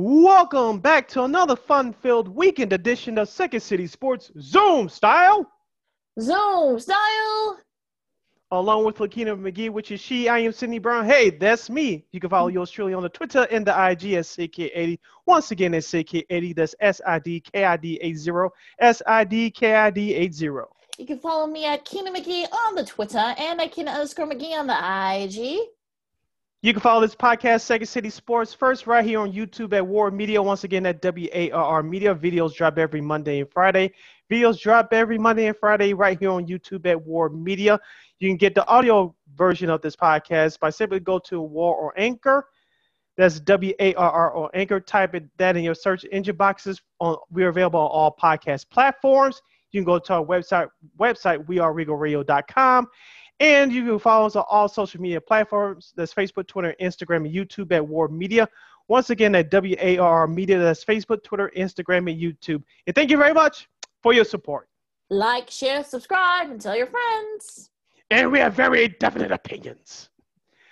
Welcome back to another fun-filled weekend edition of Second City Sports Zoom Style. Zoom style. Along with Lakina McGee, which is she, I am Sydney Brown. Hey, that's me. You can follow yours truly on the Twitter and the IG at CK80. Once again, it's CK80. That's S-I-D-K-I-D-80. S-I-D-K-I-D-80. You can follow me at Keena McGee on the Twitter and at Keena underscore McGee on the IG. You can follow this podcast, Second City Sports, first right here on YouTube at War Media. Once again, at WARR Media. Videos drop every Monday and Friday. Videos drop every Monday and Friday right here on YouTube at War Media. You can get the audio version of this podcast by simply go to War or Anchor. That's W A R R or Anchor. Type it that in your search engine boxes. On we're available on all podcast platforms. You can go to our website website weareregalradio.com. And you can follow us on all social media platforms. That's Facebook, Twitter, Instagram, and YouTube at War Media. Once again, at WAR Media. That's Facebook, Twitter, Instagram, and YouTube. And thank you very much for your support. Like, share, subscribe, and tell your friends. And we have very definite opinions.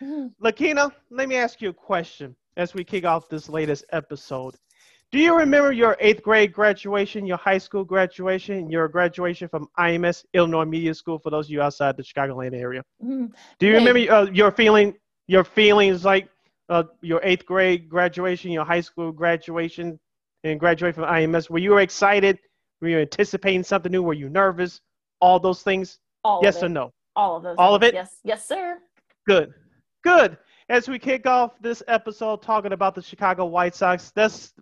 Mm-hmm. Lakina, let me ask you a question as we kick off this latest episode. Do you remember your eighth grade graduation, your high school graduation, your graduation from IMS, Illinois Media School, for those of you outside the Chicagoland area? Mhm. Do you Hey. remember uh, your feeling, your feelings like uh, your eighth grade graduation, your high school graduation, and graduation from IMS? Were you excited? Were you anticipating something new? Were you nervous? All those things? All yes or no? All of those. All of it? Yes. Yes, sir. Good. Good. As we kick off this episode talking about the Chicago White Sox, that's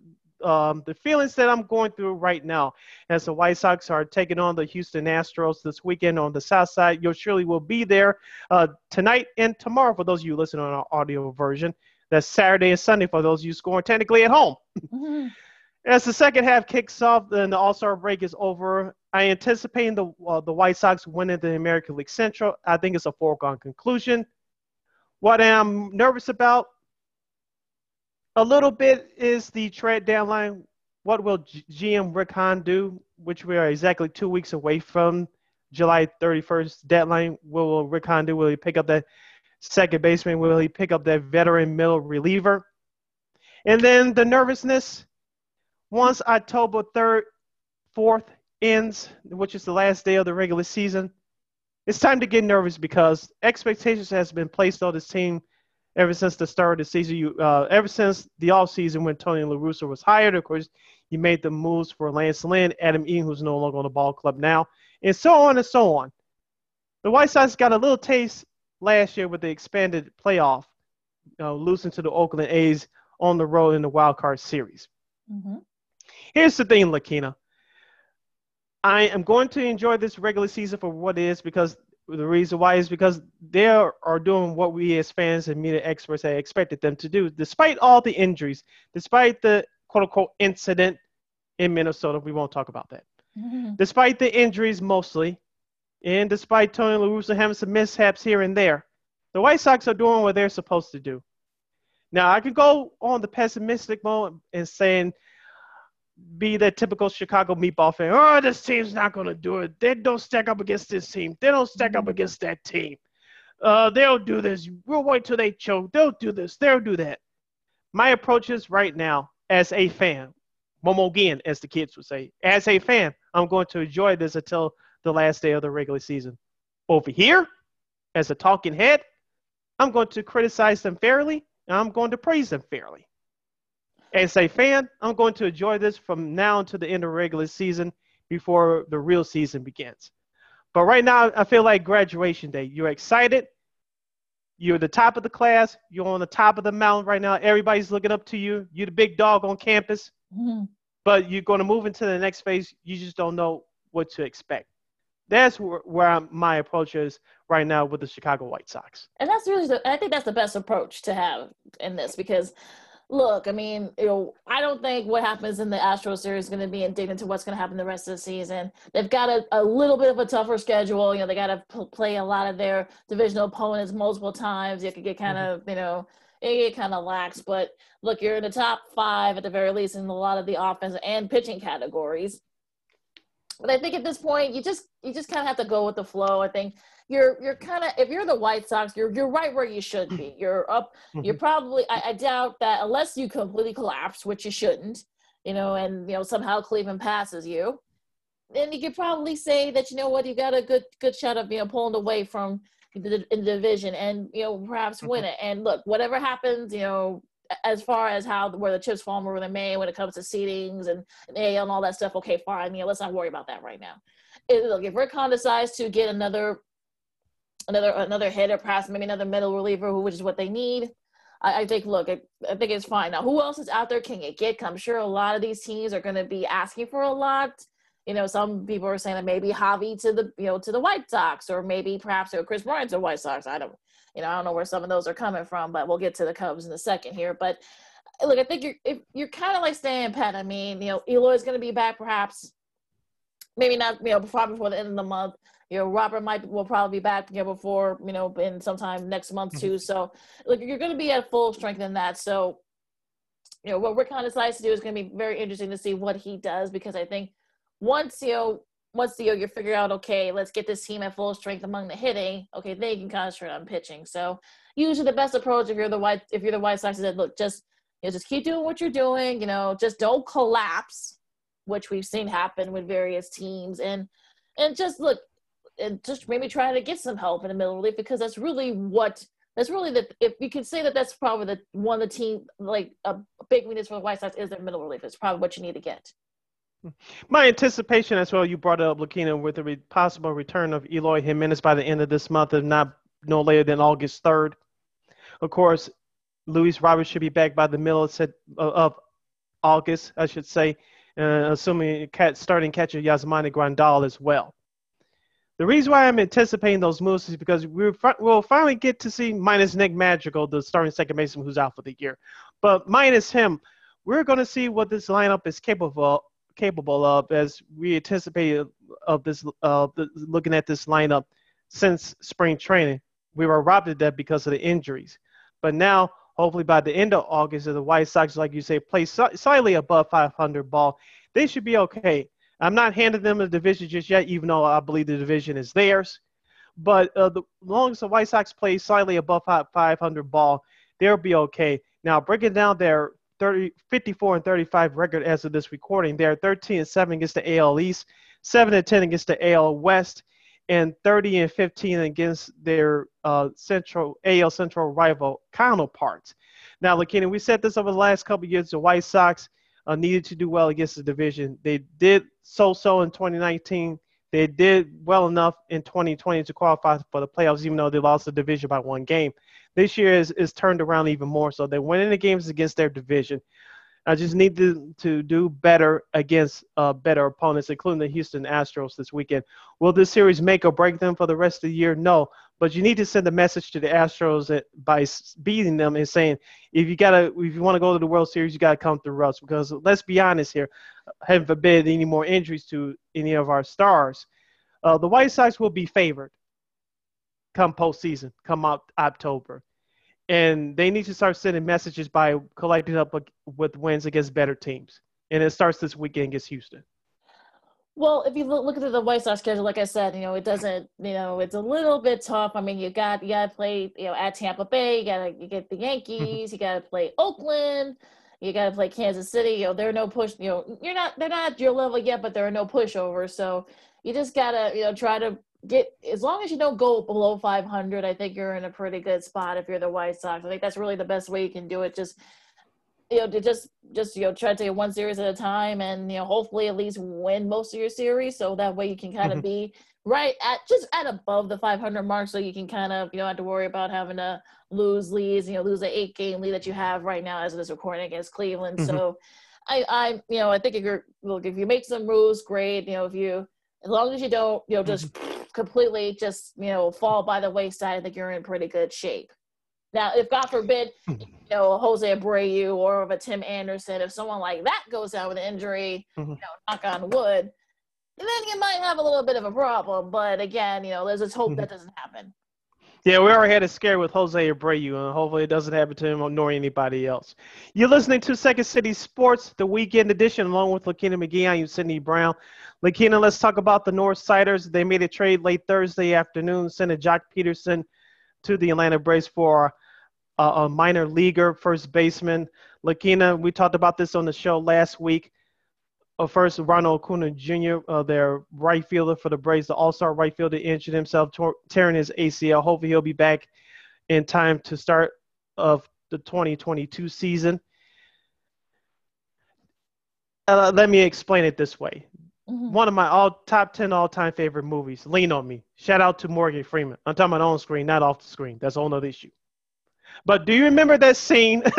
um, the feelings that I'm going through right now as the White Sox are taking on the Houston Astros this weekend on the South Side. You surely will be there uh, tonight and tomorrow for those of you listening on our audio version. That's Saturday and Sunday for those of you scoring technically at home. Mhm. As the second half kicks off and the All Star break is over, I anticipate the uh, the White Sox winning the American League Central. I think it's a foregone conclusion. What I'm nervous about a little bit is the trade deadline. What will G- GM Rick Hahn do? Which we are exactly two weeks away from July 31st deadline. What will Rick Hahn do? Will he pick up that second baseman? Will he pick up that veteran middle reliever? And then the nervousness once October 3rd, 4th ends, which is the last day of the regular season, it's time to get nervous because expectations has been placed on this team ever since the start of the season. You, uh, ever since the offseason when Tony La Russa was hired, of course, you made the moves for Lance Lynn, Adam Eaton, who's no longer on the ball club now, and so on and so on. The White Sox got a little taste last year with the expanded playoff, uh, losing to the Oakland A's on the road in the wild card series. Mhm. Here's the thing, Lakina. I am going to enjoy this regular season for what it is because the reason why is because they are doing what we as fans and media experts had expected them to do, despite all the injuries, despite the quote unquote incident in Minnesota. We won't talk about that. Mhm. Despite the injuries mostly, and despite Tony La Russa having some mishaps here and there, the White Sox are doing what they're supposed to do. Now, I could go on the pessimistic mode and saying, be that typical Chicago meatball fan. Oh, this team's not going to do it. They don't stack up against this team. They don't stack up Mhm. against that team. Uh, they'll do this. We'll wait till they choke. They'll do this. They'll do that. My approach is right now, as a fan, Momo again, as the kids would say, as a fan, I'm going to enjoy this until the last day of the regular season. Over here, as a talking head, I'm going to criticize them fairly, and I'm going to praise them fairly. As say, fan, I'm going to enjoy this from now until the end of the regular season before the real season begins. But right now, I feel like graduation day. You're excited. You're the top of the class. You're on the top of the mountain right now. Everybody's looking up to you. You're the big dog on campus. Mhm. But you're going to move into the next phase. You just don't know what to expect. That's where, where my approach is right now with the Chicago White Sox. And that's really, the, I think that's the best approach to have in this because, look, I mean, you know, I don't think what happens in the Astro series is going to be indignant to what's going to happen the rest of the season. They've got a, a little bit of a tougher schedule. You know, they got to p- play a lot of their divisional opponents multiple times. You could get kind mm-hmm. of, you know, it get kind of lax. But look, you're in the top five at the very least in a lot of the offense and pitching categories. but I think at this point you just you just kind of have to go with the flow. I think you're you're kind of if you're the White Sox, you're you're right where you should be. You're up. Mm-hmm. You're probably I, I doubt that unless you completely collapse, which you shouldn't, you know, and you know somehow Cleveland passes you, then you could probably say that you know what you got a good good shot of you know pulling away from the, in the division and you know perhaps win mm-hmm. it. And look, whatever happens, you know, as far as how where the chips fall where they may when it comes to seedings and, and AL and all that stuff, okay, fine. You know, let's not worry about that right now. It, look, if Rick Hahn decides to get another another another hitter, perhaps maybe another middle reliever, who which is what they need. I, I think look, I, I, think it's fine. Now, who else is out there can it get? I'm sure a lot of these teams are going to be asking for a lot. You know, some people are saying that maybe Javy to the you know to the White Sox, or maybe perhaps or Kris Bryant to the White Sox. I don't, you know, I don't know where some of those are coming from, but we'll get to the Cubs in a second here. But look, I think you're if you're kind of like staying pet. I mean, you know, Eloy's going to be back perhaps, maybe not, you know, probably before the end of the month you know robert might will probably be back you know before you know in sometime next month mm-hmm. too. So like you're going to be at full strength in that. So you know what rick kind of decides to do is going to be very interesting to see what he does because i think once you know once you know you figure out okay let's get this team at full strength among the hitting okay they can concentrate on pitching. So usually the best approach if you're the white if you're the white sox is that look just you know just keep doing what you're doing you know just don't collapse which we've seen happen with various teams. And and just look and just maybe try to get some help in the middle relief because that's really what that's really the if you can say that that's probably the one of the team like a big weakness for the White Sox is their middle relief. It's probably what you need to get. My anticipation as well, you brought up Lakina with the re- possible return of Eloy Jimenez by the end of this month, if not no later than August 3rd. Of course, Luis Roberts should be back by the middle of, of August, I should say, uh, assuming starting catcher Yasmani Grandal as well. The reason why I'm anticipating those moves is because we will finally get to see minus Nick Madrigal, the starting second baseman who's out for the year. But minus him, we're going to see what this lineup is capable capable of as we anticipate of this uh, looking at this lineup since spring training. We were robbed of that because of the injuries. But now, hopefully by the end of August, if the White Sox, like you say, play slightly above 500 ball, they should be okay. I'm not handing them the division just yet, even though I believe the division is theirs. But uh, the long as the White Sox play slightly above 500 ball, they'll be okay. Now, breaking down their 30, 54 and 35 record as of this recording, they're 13 and 7 against the AL East, 7 and 10 against the AL West, and 30 and 15 against their uh, central AL Central rival counterparts. Now, Lakina, we said this over the last couple years. The White Sox uh, needed to do well against the division. They did so-so in 2019. They did well enough in 2020 to qualify for the playoffs, even though they lost the division by one game. This year is, is turned around even more. So they're winning the games against their division. I just need to, to do better against uh, better opponents, including the Houston Astros this weekend. Will this series make or break them for the rest of the year? No, but you need to send a message to the Astros by beating them and saying, if you gotta, if you want to go to the World Series, you gotta come through us. Because let's be honest here, heaven forbid any more injuries to any of our stars, uh, the White Sox will be favored come postseason, come out October and they need to start sending messages by collecting up with wins against better teams. And it starts this weekend against Houston. Well, if you look at the White Sox schedule, like I said, you know, it doesn't, you know, it's a little bit tough. I mean, you got you got to play, you know, at Tampa Bay, you got to you get the Yankees, you got to play Oakland, you got to play Kansas City. You know, there are no push. You know, you're not they're not your level yet, but there are no pushovers. So you just gotta, you know, try to get as long as you don't go below 500 i think you're in a pretty good spot if you're the white sox. I think that's really the best way you can do it. Just you know to just just you know try to take one series at a time and you know hopefully at least win most of your series. So that way you can kind of mm-hmm. be right at just at above the 500 mark. So you can kind of you know have to worry about having to lose leads you know lose an eight game lead that you have right now as it is recording against cleveland. Mm-hmm. so i i you know i think if you're look if you make some moves great. You know if you as long as you don't you know just mm-hmm completely just you know fall by the wayside, I think you're in pretty good shape. Now, if God forbid, you know Jose Abreu or of a Tim Anderson, if someone like that goes down with an injury, mm-hmm. you know, knock on wood, then you might have a little bit of a problem. But again, you know, there's just hope mm-hmm. that doesn't happen. Yeah, we already had a scare with Jose Abreu, and hopefully it doesn't happen to him nor anybody else. You're listening to Second City Sports, the weekend edition, along with Lakina McGee. I'm Sydney Brown. Lakina, let's talk about the North Siders. They made a trade late Thursday afternoon, sending Joc Pederson to the Atlanta Braves for a, a minor leaguer first baseman. Lakina, we talked about this on the show last week. Uh, first, Ronald Acuna Jr., uh, their right fielder for the Braves, the All-Star right fielder, injured himself, tor- tearing his ACL. Hopefully, he'll be back in time to start of the 2022 season. Uh, let me explain it this way. Mm-hmm. One of my all top 10 all-time favorite movies, Lean on Me. Shout out to Morgan Freeman. I'm talking about on screen, not off the screen. That's a whole issue. But do you remember that scene?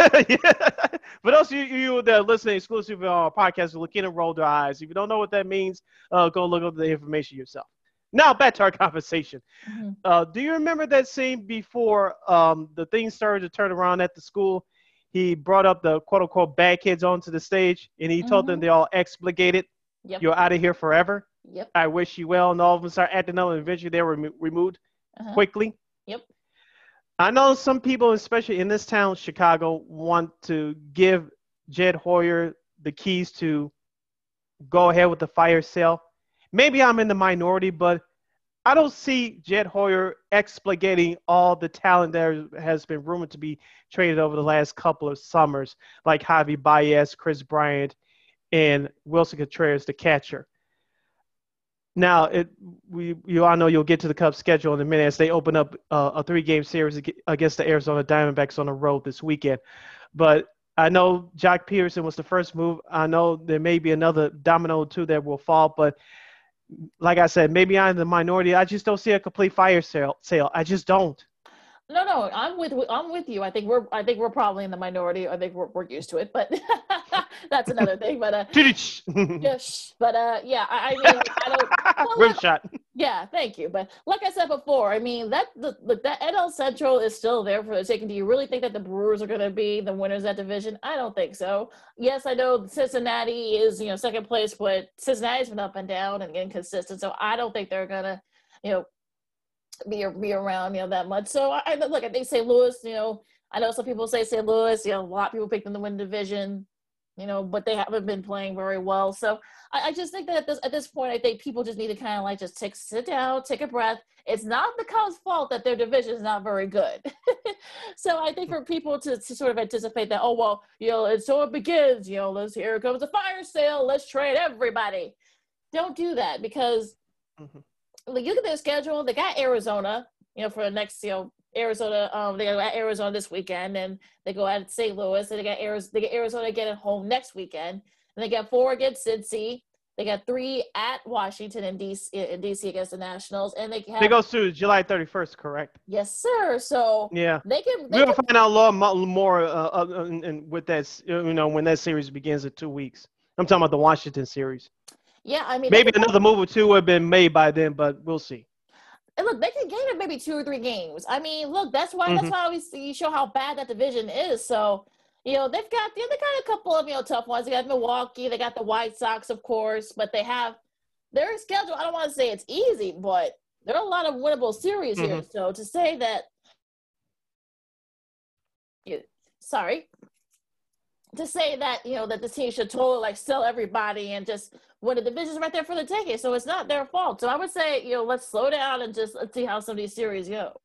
For those of you, you that are listening exclusive on our podcast, looking at roll their eyes. If you don't know what that means, uh, go look up the information yourself. Now back to our conversation. Mm-hmm. Uh, do you remember that scene before um, the things started to turn around at the school? He brought up the quote unquote bad kids onto the stage and he mm-hmm. told them mm-hmm. they all explicated. Yep. You're out of here forever. Yep. I wish you well. And all of them start acting up and eventually they were removed uh-huh. quickly. Yep. I know some people, especially in this town, Chicago, want to give Jed Hoyer the keys to go ahead with the fire sale. Maybe I'm in the minority, but I don't see Jed Hoyer exploiting all the talent that has been rumored to be traded over the last couple of summers, like Javy Baez, Kris Bryant, and Willson Contreras, the catcher. Now, it, we you all know you'll get to the Cubs schedule in a minute as they open up uh, a three-game series against the Arizona Diamondbacks on the road this weekend. But I know Joc Pederson was the first move. I know there may be another domino two that will fall, but like I said, maybe I'm the minority. I just don't see a complete fire sale. Sale. I just don't. No, no, I'm with I'm with you. I think we're I think we're probably in the minority. I think we're, we're used to it, but that's another thing. But uh, yes, but uh, yeah, I, I mean, I don't. Well, shot. Yeah, thank you. But like I said before, I mean that the, the that NL Central is still there for the taking. Do you really think that the Brewers are going to be the winners of that division? I don't think so. Yes, I know Cincinnati is you know second place, but Cincinnati's been up and down and inconsistent. So I don't think they're gonna you know be be around you know that much. So I look. I think St. Louis. You know, I know some people say St. Louis. You know, a lot of people pick them to win division. You know, but they haven't been playing very well. So I, I just think that at this at this point, I think people just need to kind of like just take sit down, take a breath. It's not the Cubs' fault that their division is not very good. so I think for people to, to sort of anticipate that, oh well, you know, and so it begins. You know, let's here comes a fire sale. Let's trade everybody. Don't do that because. Mm-hmm like look at their schedule. They got Arizona, you know, for the next, you know, Arizona. Um, they got Arizona this weekend, and they go at St. Louis, and they got Arizona. They get Arizona again at home next weekend, and they got four against Cincy. They got three at Washington and DC, in DC against the Nationals, and they have. They go through July 31st, correct? Yes, sir. So yeah, they can. They we'll can, find out a lot more uh, uh, and with that, you know, when that series begins in two weeks. I'm talking about the Washington series. Yeah, I mean, maybe another move or two would have been made by then, but we'll see. And look, they can gain it maybe two or three games. I mean, look, that's why mm-hmm. that's why we see show how bad that division is. So, you know, they've got they got a couple of you know tough ones. They got Milwaukee, they got the White Sox, of course, but they have their schedule. I don't want to say it's easy, but there are a lot of winnable series mm-hmm. here. So to say that, sorry, to say that you know that the team should totally like sell everybody and just when the division's right there for the taking, so it's not their fault. So I would say you know let's slow down and just let's see how some of these series go.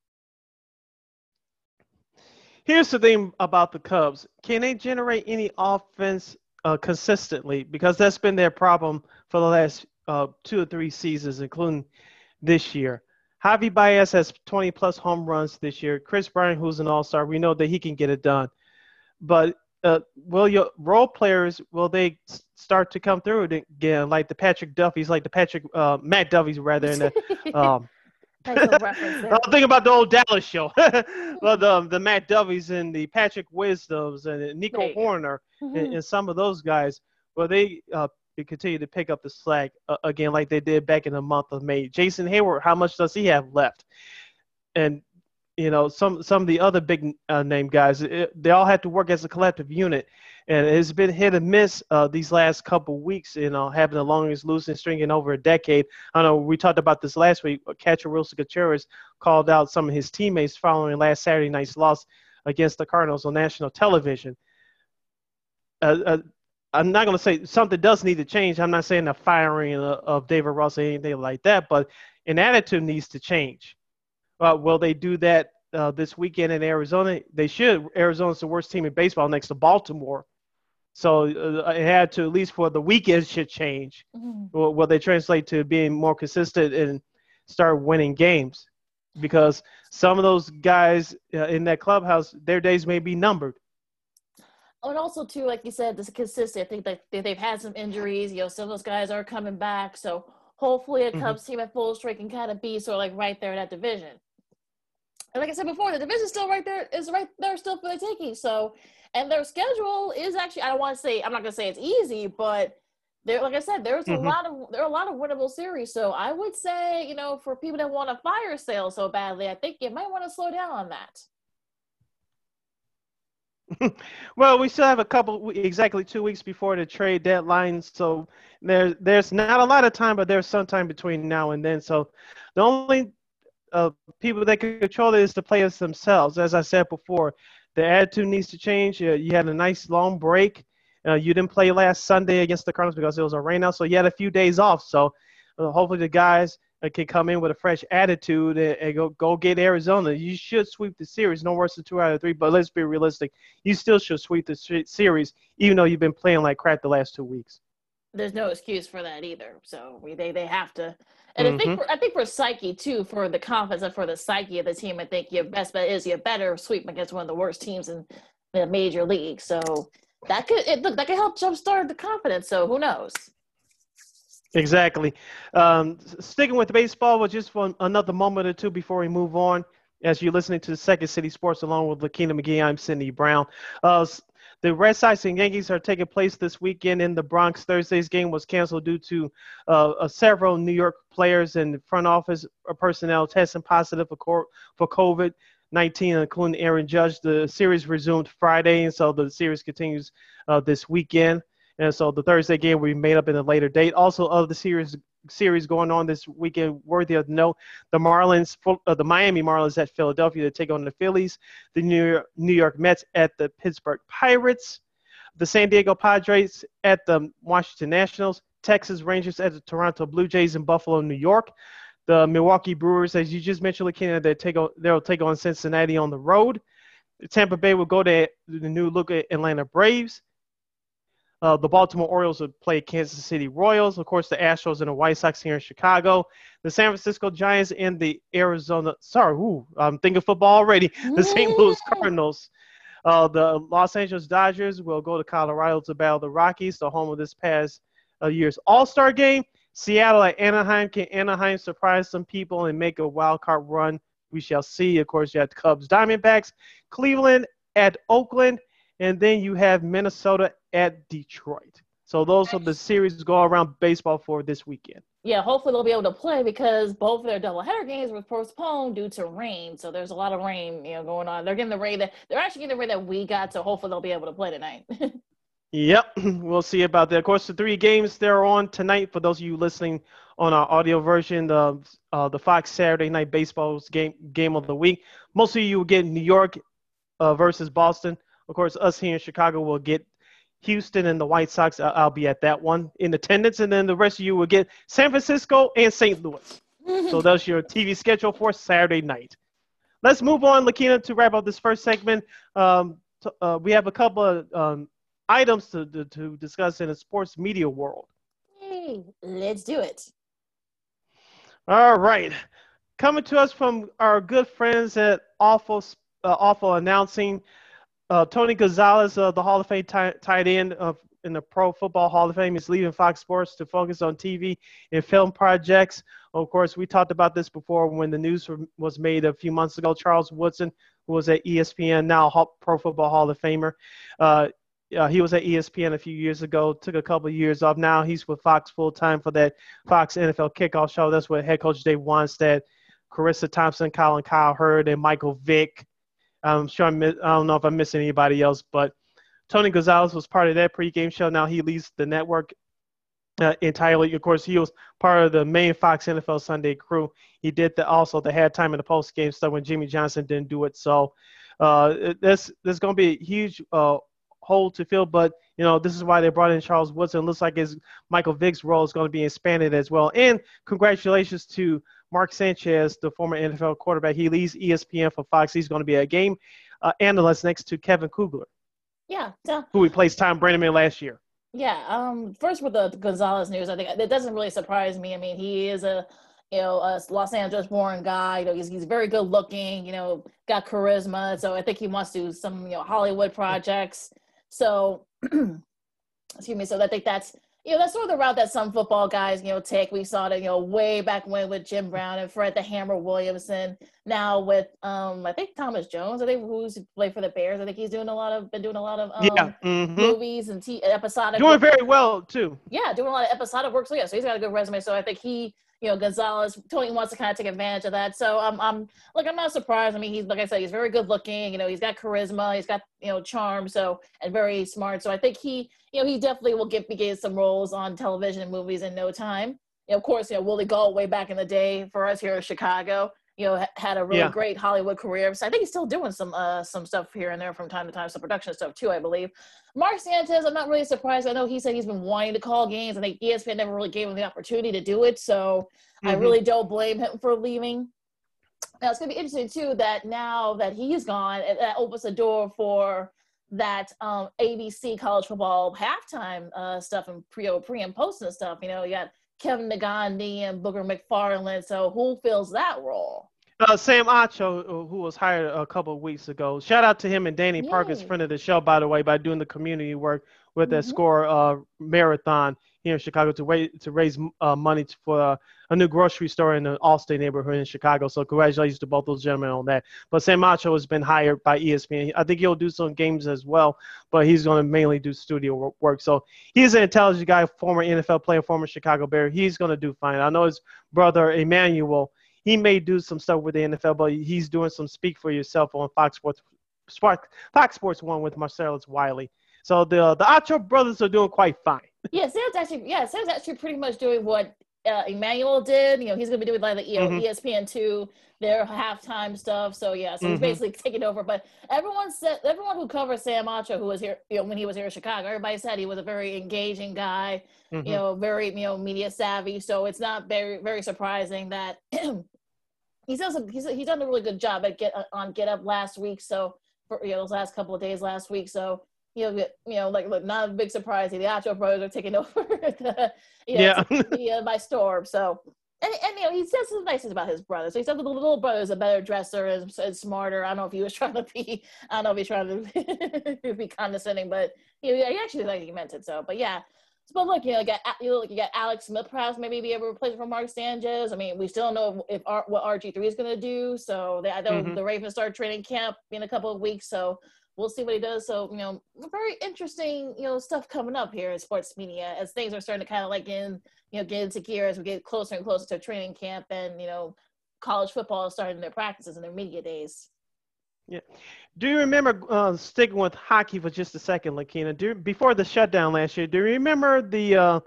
Here's the thing about the Cubs: can they generate any offense uh, consistently? Because that's been their problem for the last uh, two or three seasons, including this year. Javy Baez has 20 plus home runs this year. Kris Bryant, who's an all star, we know that he can get it done. But uh, will your role players will they start to come through again like the Patrick Duffy's like the Patrick uh, Matt Duffy's rather in the um I'm thinking about the old Dallas show. well, the the Matt Duffy's and the Patrick Wisdoms and Nico Hoerner mm-hmm. and, and, some of those guys. Well, they uh, continue to pick up the slack uh, again like they did back in the month of May. Jason Heyward, how much does he have left? And you know some some of the other big uh, name guys it, they all had to work as a collective unit and it's been hit and miss uh, these last couple weeks. You know, having the longest losing streak in over a decade. I know we talked about this last week. Catcher Willson Contreras called out some of his teammates following last Saturday night's loss against the Cardinals on national television. Uh, uh, I'm not going to say something does need to change. I'm not saying the firing of, of David Ross or anything like that, but an attitude needs to change. Uh, will they do that uh, this weekend in Arizona? They should. Arizona's the worst team in baseball next to Baltimore. So uh, it had to, at least for the weekend, should change. Mm-hmm. Will, will they translate to being more consistent and start winning games? Because some of those guys uh, in that clubhouse, their days may be numbered. Oh, and also too, like you said, this is consistent. I think that they've had some injuries. You know, some of those guys are coming back. So hopefully, a mm-hmm. Cubs mm-hmm. team at full strength can kind of be sort of like right there in that division. And like I said before, the division still right there is right there still for the taking. So, and their schedule is actually I don't want to say I'm not gonna say it's easy, but there, like I said, there's mm-hmm. a lot of there are a lot of winnable series. So I would say, you know, for people that want a fire sale so badly, I think you might want to slow down on that. well, we still have a couple, exactly two weeks before the trade deadline, so there, there's not a lot of time, but there's some time between now and then. So the only uh, people that can control it is the players themselves. As I said before, the attitude needs to change. Uh, you had a nice long break. Uh, you didn't play last Sunday against the Cardinals because it was a rainout, so you had a few days off. So uh, hopefully the guys can come in with a fresh attitude and, and, go go get Arizona. You should sweep the series, no worse than two out of three. But let's be realistic, you still should sweep the series, even though you've been playing like crap the last two weeks. There's no excuse for that either. So we, they they have to. And mm-hmm. I think mm-hmm. for, I think for psyche too, for the confidence and for the psyche of the team, I think your best bet is you better sweep against one of the worst teams in the major league. So that could it, look that could help jumpstart the confidence. So who knows? Exactly. Um, sticking with baseball, but just for another moment or two before we move on, as you're listening to the Second City Sports along with Lakina McGee, I'm Cindy Brown. Uh, the Red Sox and Yankees are taking place this weekend in the Bronx. Thursday's game was canceled due to uh, uh, several New York players and front office personnel testing positive for, for COVID 19, including Aaron Judge. The series resumed Friday, and so the series continues uh, this weekend. And so the Thursday game will be made up in a later date. Also, of the series series going on this weekend, worthy of note, the Marlins, uh, the Miami Marlins at Philadelphia to take on the Phillies, the New York, New York Mets at the Pittsburgh Pirates, the San Diego Padres at the Washington Nationals, Texas Rangers at the Toronto Blue Jays in Buffalo, New York. The Milwaukee Brewers, as you just mentioned, Lakina, they take on, they'll take on Cincinnati on the road. Tampa Bay will go to the new look at Atlanta Braves. Uh, the Baltimore Orioles would play Kansas City Royals. Of course, the Astros and the White Sox here in Chicago. The San Francisco Giants and the Arizona. Sorry, ooh, I'm thinking football already. The St. Louis Cardinals. Uh, the Los Angeles Dodgers will go to Colorado to battle the Rockies, the home of this past uh, year's All Star game. Seattle at Anaheim. Can Anaheim surprise some people and make a wild card run? We shall see. Of course, you have the Cubs, Diamondbacks, Cleveland at Oakland, and then you have Minnesota at Detroit. So those are the series go around baseball for this weekend. Yeah, hopefully they'll be able to play because both of their doubleheader games were postponed due to rain. So there's a lot of rain, you know, going on. They're getting the rain that they're actually getting the rain that we got. So hopefully they'll be able to play tonight. yep, we'll see about that. Of course, the three games they're on tonight. For those of you listening on our audio version, the uh, the Fox Saturday Night Baseball's game game of the week. Most of you will get New York uh, versus Boston. Of course, us here in Chicago will get Houston and the White Sox. I'll be at that one in attendance, and then the rest of you will get San Francisco and St. Louis. so that's your TV schedule for Saturday night. Let's move on, Lakina, to wrap up this first segment. Um, to, uh, we have a couple of um, items to, to, to, discuss in the sports media world. Hey, let's do it. All right. Coming to us from our good friends at Awful, uh, Awful Announcing. Uh, Tony Gonzalez, uh, the Hall of Fame t- tight end of, in the Pro Football Hall of Fame, is leaving Fox Sports to focus on TV and film projects. Of course, we talked about this before when the news was made a few months ago. Charles Woodson, who was at ESPN, now Pro Football Hall of Famer, uh, he was at ESPN a few years ago, took a couple of years off. Now he's with Fox full time for that Fox NFL kickoff show. That's what head coach Dave Wannstedt, Charissa Thompson, Colin Kyle Cowherd, and Michael Vick I'm sure I, miss, I don't know if I miss anybody else, but Tony Gonzalez was part of that pregame show. Now he leads the network uh, entirely. Of course, he was part of the main Fox NFL Sunday crew. He did the, also the halftime and the post game stuff when Jimmy Johnson didn't do it. So uh, this this going to be a huge uh, hole to fill. But you know this is why they brought in Charles Woodson. Looks like his Michael Vick's role is going to be expanded as well. And congratulations to Mark Sanchez, the former NFL quarterback. He leads ESPN for Fox. He's going to be a game uh, analyst next to Kevin Kugler. Yeah, so, who replaced Tom Brennaman last year. Yeah. Um. First with the Gonzalez news, I think it doesn't really surprise me. I mean, he is a you know a Los Angeles born guy. You know, he's he's very good looking. You know, got charisma. So I think he wants to do some you know Hollywood projects. So, excuse me. So I think that's you know, that's sort of the route that some football guys, you know, take. We saw that, you know, way back when with Jim Brown and Fred the Hammer Williamson. Now with, um, I think Thomas Jones, I think who's played for the Bears. I think he's doing a lot of, been doing a lot of um, yeah. mm-hmm. movies and t- episodic. Doing work. very well too. Yeah, doing a lot of episodic work. So yeah, so he's got a good resume. So I think he, you know, Gonzalez, Tony wants to kind of take advantage of that. So um, um, I'm, I'm like, I'm not surprised. I mean, he's like I said, he's very good looking. You know, he's got charisma, he's got you know charm. So and very smart. So I think he, you know, he definitely will get be getting some roles on television and movies in no time. You know, of course, you know, Willie Gault way back in the day for us here in Chicago you know, had a really yeah. great Hollywood career. So I think he's still doing some uh, some stuff here and there from time to time, some production stuff too, I believe. Mark Sanchez, I'm not really surprised. I know he said he's been wanting to call games. I think ESPN never really gave him the opportunity to do it. So mm-hmm. I really don't blame him for leaving. Now it's gonna be interesting too that now that he's gone, that opens the door for that um, ABC college football halftime uh, stuff and pre pre and post and stuff. You know, you got Kevin Negandhi and Booger McFarland. So who fills that role? Uh, Sam Acho, uh, who was hired a couple of weeks ago. Shout out to him and Danny Yay. Parkins, friend of the show, by the way, by doing the community work with mm-hmm. that score uh, marathon here in Chicago to raise to raise uh, money for uh, a new grocery store in the Allstate neighborhood in Chicago. So congratulations to both those gentlemen on that. But Sam Acho has been hired by ESPN. I think he'll do some games as well, but he's going to mainly do studio work. So he's an intelligent guy, former NFL player, former Chicago Bear. He's going to do fine. I know his brother Emmanuel he may do some stuff with the NFL, but he's doing some speak for yourself on Fox Sports, Fox Sports One with Marcellus Wiley. So the the Acho brothers are doing quite fine. yeah, Sam's actually yeah, Sam's actually pretty much doing what uh, Emmanuel did. You know, he's gonna be doing like the you know, mm-hmm. ESPN two, their halftime stuff. So yeah, so mm-hmm. he's basically taking over. But everyone said everyone who covers Sam Acho, who was here, you know, when he was here in Chicago, everybody said he was a very engaging guy. Mm-hmm. You know, very you know media savvy. So it's not very very surprising that he's done some, he's he's done a really good job at get on Get Up last week. So for you know those last couple of days last week. So you know, you know, like look, not a big surprise. The Acho brothers are taking over the, you know, yeah. the, by storm. So and, and you know he says some nice things about his brother. So he said the little brother is a better dresser and, and, smarter. I don't know if he was trying to be I don't know if he's trying to be condescending, but you know, he actually like he meant it. So, but yeah, but look, you know, you got you know, you got Alex Smith perhaps maybe be able to replace for Mark Sanchez. I mean, we still don't know if, if what RG three is going to do. So they, I know mm-hmm. the Ravens start training camp in a couple of weeks, so we'll see what he does. So you know, very interesting you know stuff coming up here in sports media as things are starting to kind of like in you know get into gear as we get closer and closer to training camp and you know college football is starting their practices and their media days. Yeah. Do you remember uh, sticking with hockey for just a second, Lakina? Do before the shutdown last year? Do you remember the uh,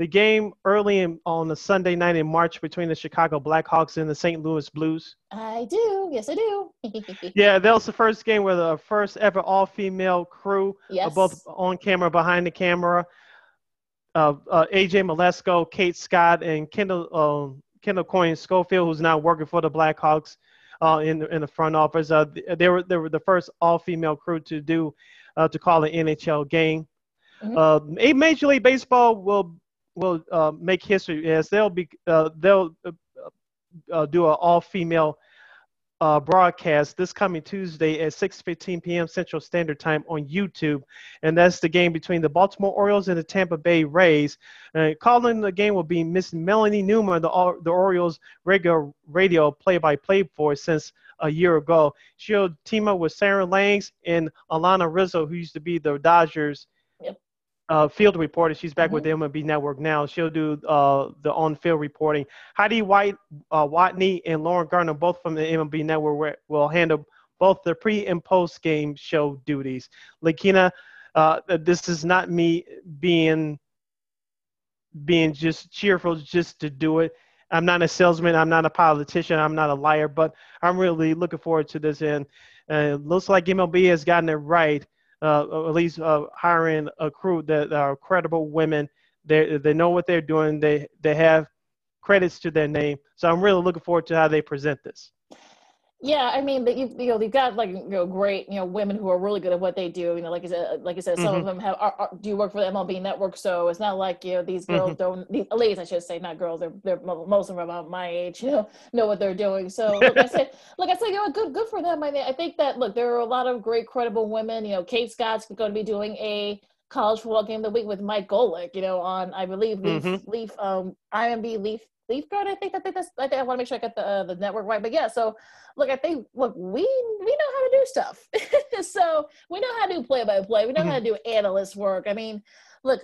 the game early in, on the Sunday night in March between the Chicago Blackhawks and the St. Louis Blues? I do. Yes, I do. yeah, that was the first game where the first ever all female crew, uh, yes. both on camera, behind the camera. Uh, uh, AJ Mleczko, Kate Scott, and Kendall um, Kendall Coyne Schofield, who's now working for the Blackhawks uh, in the, in the front office. Uh, they were they were the first all female crew to do uh, to call an NHL game. Mm-hmm. Uh, Major League Baseball will will uh, make history as they'll be uh, they'll uh, uh, do an all female uh, broadcast this coming Tuesday at 6:15 p.m. Central Standard Time on YouTube, and that's the game between the Baltimore Orioles and the Tampa Bay Rays. Uh, calling the game will be Miss Melanie Newman, the the Orioles regular radio play-by-play for since a year ago. She'll team up with Sarah Langs and Alanna Rizzo, who used to be the Dodgers uh, field reporter. She's back mm-hmm. with the MLB Network now. She'll do uh, the on-field reporting. Heidi White, uh, Watney, and Lauren Gardner, both from the MLB Network, will handle both the pre and post-game show duties. Lakina, Uh, this is not me being being just cheerful just to do it. I'm not a salesman. I'm not a politician. I'm not a liar. But I'm really looking forward to this, and uh, it looks like MLB has gotten it right. Uh, at least uh, hiring a crew that are credible women. They they know what they're doing. They they have credits to their name. So I'm really looking forward to how they present this. Yeah, I mean, you, you know, you've got like you know great you know women who are really good at what they do. You know, like I said, like I said, some mm-hmm. of them have are, are, do work for the MLB Network, so it's not like you know these girls mm-hmm. don't. These ladies, I should say, not girls. They're they're most of them about my age. You know, know what they're doing. So like I said, like I said, you know, good good for them. I mean, I think that look, there are a lot of great credible women. You know, Kate Scott's going to be doing a college football game of the week with Mike Golic. You know, on I believe Leaf mm-hmm. Leaf um IMB Leaf Leaf Guard. I think I think that's I think I want to make sure I get the uh, the network right. But yeah, so look, I think look, we we know how to do stuff. so we know how to do play by play. We know mm-hmm. how to do analyst work. I mean, look,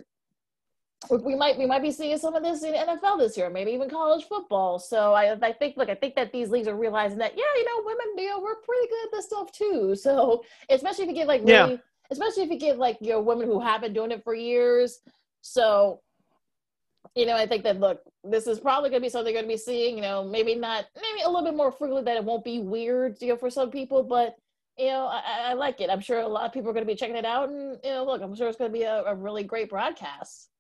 we might we might be seeing some of this in NFL this year, maybe even college football. So I I think look, I think that these leagues are realizing that yeah, you know, women, you know, we're pretty good at this stuff too. So especially if you get like really, yeah. especially if you get like you know women who have been doing it for years. So you know, I think that look, this is probably going to be something they're going to be seeing. You know, maybe not, maybe a little bit more frequently that it won't be weird, you know, for some people, but you know, I, I like it. I'm sure a lot of people are going to be checking it out, and you know, look, I'm sure it's going to be a, a really great broadcast.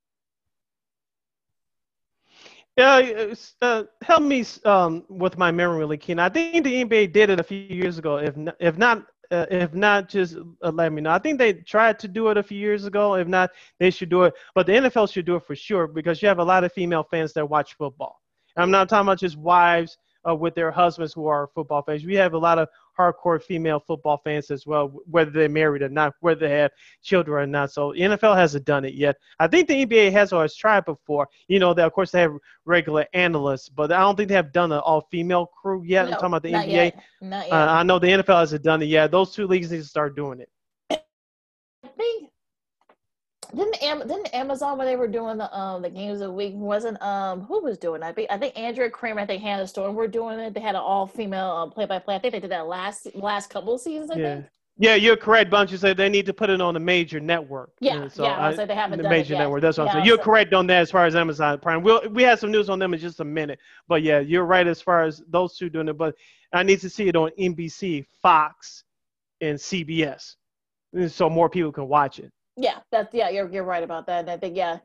Yeah, uh, help me um, with my memory, really, Keen. I think the NBA did it a few years ago. If not, if not uh, if not, just uh, let me know. I think they tried to do it a few years ago. If not, they should do it. But the NFL should do it for sure because you have a lot of female fans that watch football. I'm not talking about just wives uh, with their husbands who are football fans. We have a lot of hardcore female football fans as well, whether they're married or not, whether they have children or not. So NFL hasn't done it yet. I think the NBA has always tried before. You know, they, of course they have regular analysts, but I don't think they have done an all-female crew yet. No, I'm talking about the not NBA. Yet. Not yet. Uh, I know the NFL hasn't done it yet. Those two leagues need to start doing it. I think didn't Am- didn't Amazon when they were doing the um the games of the week wasn't um who was doing that? I think I think Andrea Kremer I think Hannah Storm were doing it. They had an all female play by play. I think they did that last last couple of seasons. I yeah. think. Yeah, you're correct, Bunch. You said they need to put it on a major network. Yeah, so yeah. I, I they haven't the done major it yet. network. That's what yeah, I'm saying. You're so, correct on that as far as Amazon Prime. We'll we have some news on them in just a minute. But yeah, you're right as far as those two doing it. But I need to see it on NBC, Fox, and CBS, so more people can watch it. Yeah, that's yeah, you're you're right about that. And I think yeah,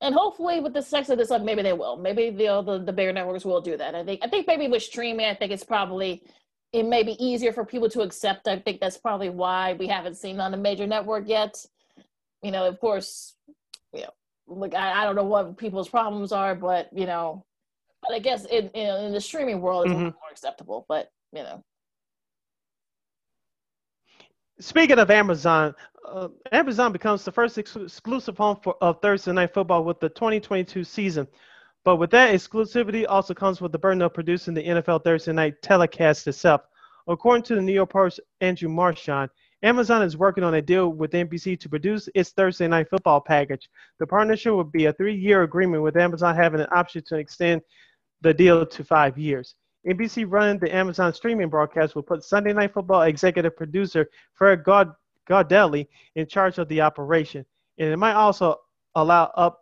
and hopefully with the sex of this up, maybe they will. Maybe the the the bigger networks will do that. I think I think maybe with streaming, I think it's probably it may be easier for people to accept. I think that's probably why we haven't seen on a major network yet. You know, of course, you know, look, I, I don't know what people's problems are, but you know, but I guess in in, in the streaming world, it's mm-hmm. more acceptable. But you know. Speaking of Amazon, uh, Amazon becomes the first ex- exclusive home for, of Thursday Night Football with the 2022 season. But with that exclusivity also comes with the burden of producing the NFL Thursday Night telecast itself. According to the New York Post, Andrew Marchand, Amazon is working on a deal with NBC to produce its Thursday Night Football package. The partnership would be a three-year agreement with Amazon having an option to extend the deal to five years. NBC running the Amazon streaming broadcast will put Sunday Night Football executive producer Fred God- Gaudelli in charge of the operation, and it might also allow up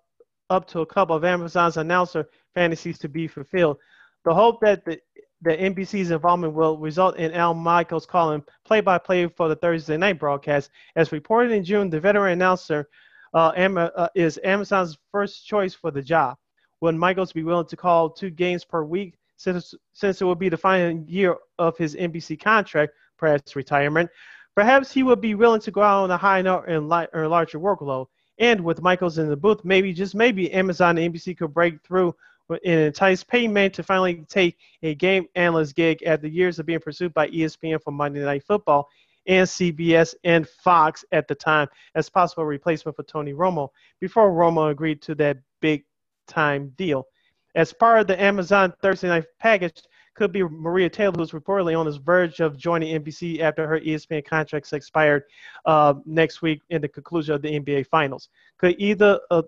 up to a couple of Amazon's announcer fantasies to be fulfilled. The hope that the the NBC's involvement will result in Al Michaels calling play-by-play for the Thursday night broadcast. As reported in June, the veteran announcer uh, uh, is Amazon's first choice for the job. Will Michaels be willing to call two games per week since, since it will be the final year of his NBC contract, perhaps retirement. Perhaps he would be willing to go out on a high note and light, or larger workload. And with Michaels in the booth, maybe, just maybe, Amazon and NBC could break through and entice Peyton to finally take a game analyst gig after years of being pursued by ESPN for Monday Night Football and CBS and Fox at the time as possible replacement for Tony Romo before Romo agreed to that big time deal. As part of the Amazon Thursday night package could be Maria Taylor, who's reportedly on the verge of joining NBC after her ESPN contracts expired uh, next week in the conclusion of the NBA Finals. Could either uh,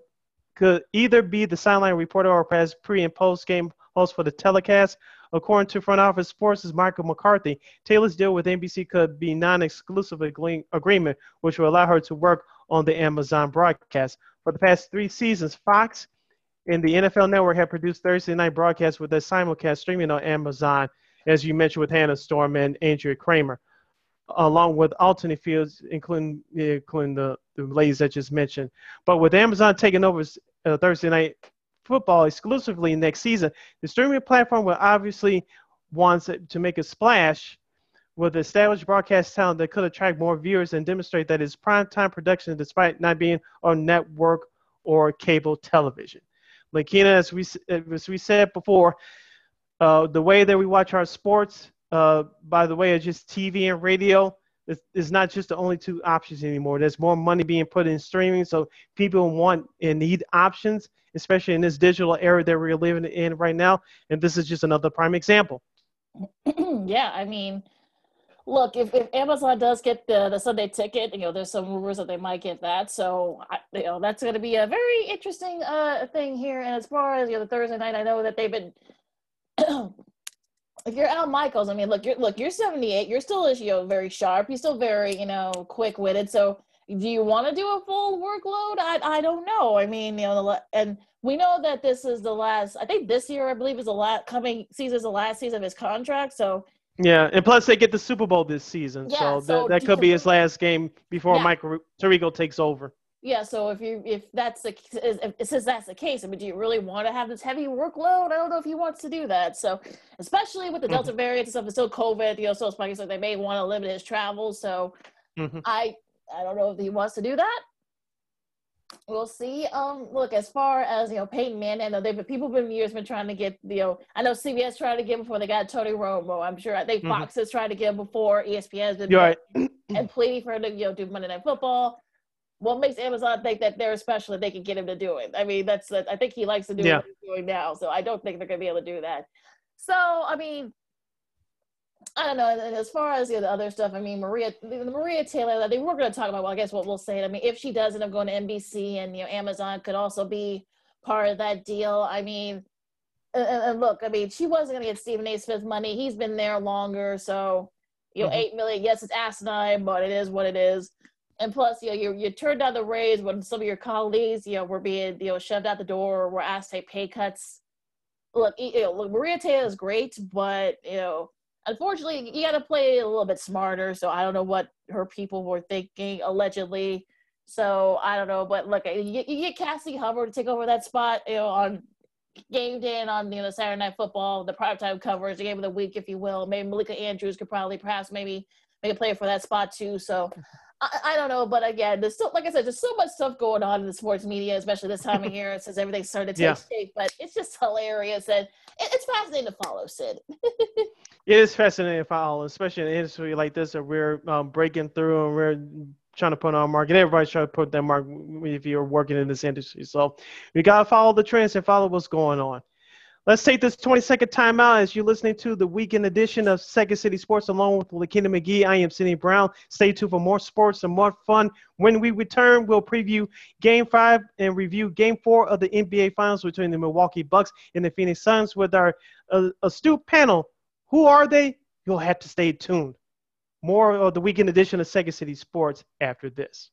could either be the sideline reporter or perhaps pre and post game host for the telecast. According to Front Office Sports Michael McCarthy, Taylor's deal with NBC could be non-exclusive agreement, which will allow her to work on the Amazon broadcast. For the past three seasons, Fox and the NFL Network have produced Thursday night broadcasts with a simulcast streaming on Amazon, as you mentioned with Hannah Storm and Andrea Kremer, along with alternate fields, including, including the, the ladies that just mentioned. But with Amazon taking over uh, Thursday night football exclusively next season, the streaming platform will obviously want to make a splash with established broadcast talent that could attract more viewers and demonstrate that it's prime time production despite not being on network or cable television. Lakina, as we as we said before, uh, the way that we watch our sports, uh, by the way, is just TV and radio. It's, not just the only two options anymore. There's more money being put in streaming, so people want and need options, especially in this digital era that we're living in right now. And this is just another prime example. yeah, I mean, look, if, if Amazon does get the, the Sunday ticket, you know, there's some rumors that they might get that. So, I, you know, that's going to be a very interesting uh, thing here. And as far as, you know, the Thursday night, I know that they've been, if you're Al Michaels, I mean, look, you're, look, you're 78, you're still, you know, very sharp. You're still very, you know, quick witted. So do you want to do a full workload? I, I don't know. I mean, you know, and we know that this is the last, I think this year, I believe is the last coming season is the last season of his contract. So yeah, and plus they get the Super Bowl this season, yeah, so, so that, that could be his last game before yeah. Mike Tirico takes over. Yeah, so if you if that's the if, since that's the case, I mean, do you really want to have this heavy workload? I don't know if he wants to do that. So, especially with the Delta mm-hmm. variant and stuff, it's still COVID. You know, so it's like so they may want to limit his travel. So, mm-hmm. I I don't know if he wants to do that we'll see. Um, look, as far as you know, Peyton Manning, I know they've been people been years been trying to get you know. I know CBS tried to get before they got Tony Romo. I'm sure I think mm-hmm. Fox has tried to get him before. ESPN has been right. and pleading for him to you know do Monday Night Football. What makes Amazon think that they're special that they can get him to do it? I mean, that's I think he likes to do yeah. what he's doing now, so I don't think they're going to be able to do that. So, I mean, I don't know. And as far as you know, the other stuff, I mean, Maria, Maria Taylor, I think we're going to talk about. Well, I guess what we'll say. I mean, if she does end up going to NBC, and you know, Amazon could also be part of that deal. I mean, and, and look, I mean, she wasn't going to get Stephen A. Smith money. He's been there longer, so you know, mm-hmm. eight million. Yes, it's asinine, but it is what it is. And plus, you know, you you turned down the raise when some of your colleagues, you know, were being you know shoved out the door or were asked to take pay cuts. Look, you know, look, Maria Taylor is great, but you know unfortunately, you got to play a little bit smarter. So I don't know what her people were thinking, allegedly. So I don't know, but look, you, get Cassie Hubbard to take over that spot, you know, on game day and on you know Saturday Night Football, the primetime coverage, the game of the week, if you will. Maybe Malika Andrews could probably, perhaps, maybe make a play for that spot too. So I, I, don't know, but again, there's still, like I said, there's so much stuff going on in the sports media, especially this time of year, since everything's starting to take yeah. shape. But it's just hilarious and it, it's fascinating to follow, Sid. it is fascinating to follow, especially in an industry like this that we're um, breaking through and we're trying to put our mark, and everybody's trying to put their mark if you're working in this industry. So we gotta follow the trends and follow what's going on. Let's take this 20 second timeout as you're listening to the weekend edition of Second City Sports along with Lakina McGee. I am Sidney Brown. Stay tuned for more sports and more fun. When we return, we'll preview game five and review game four of the NBA Finals between the Milwaukee Bucks and the Phoenix Suns with our uh, astute panel. Who are they? You'll have to stay tuned. More of the weekend edition of Second City Sports after this.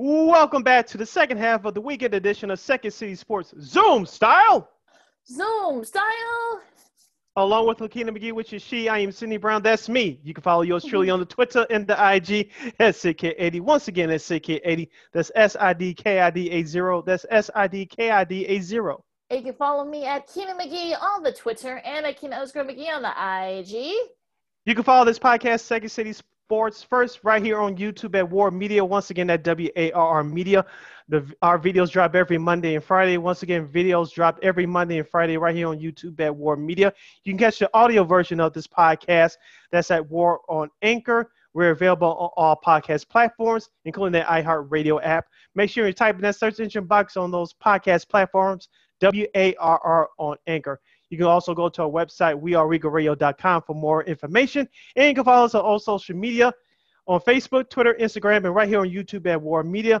Welcome back to the second half of the weekend edition of Second City Sports Zoom Style. Zoom Style. Along with Lakina McGee, which is she, I am Sidney Brown. That's me. You can follow yours truly on the Twitter and the IG at SidK80. Once again, at SidK80. That's S I D K I D A 0. That's S I D K I D A 0. You can follow me at Keenan McGee on the Twitter and at Keenan underscore McGee on the IG. You can follow this podcast, Second City Sports first right here on YouTube at WARR Media. Once again, at W A R R Media. The, our videos drop every Monday and Friday. Once again, videos drop every Monday and Friday right here on YouTube at WARR Media. You can catch the audio version of this podcast. That's at WARR on Anchor. We're available on all podcast platforms, including the iHeartRadio app. Make sure you type in that search engine box on those podcast platforms, W A R R on Anchor. You can also go to our website, weareregalradio.com for more information. And you can follow us on all social media on Facebook, Twitter, Instagram, and right here on YouTube at WARR Media.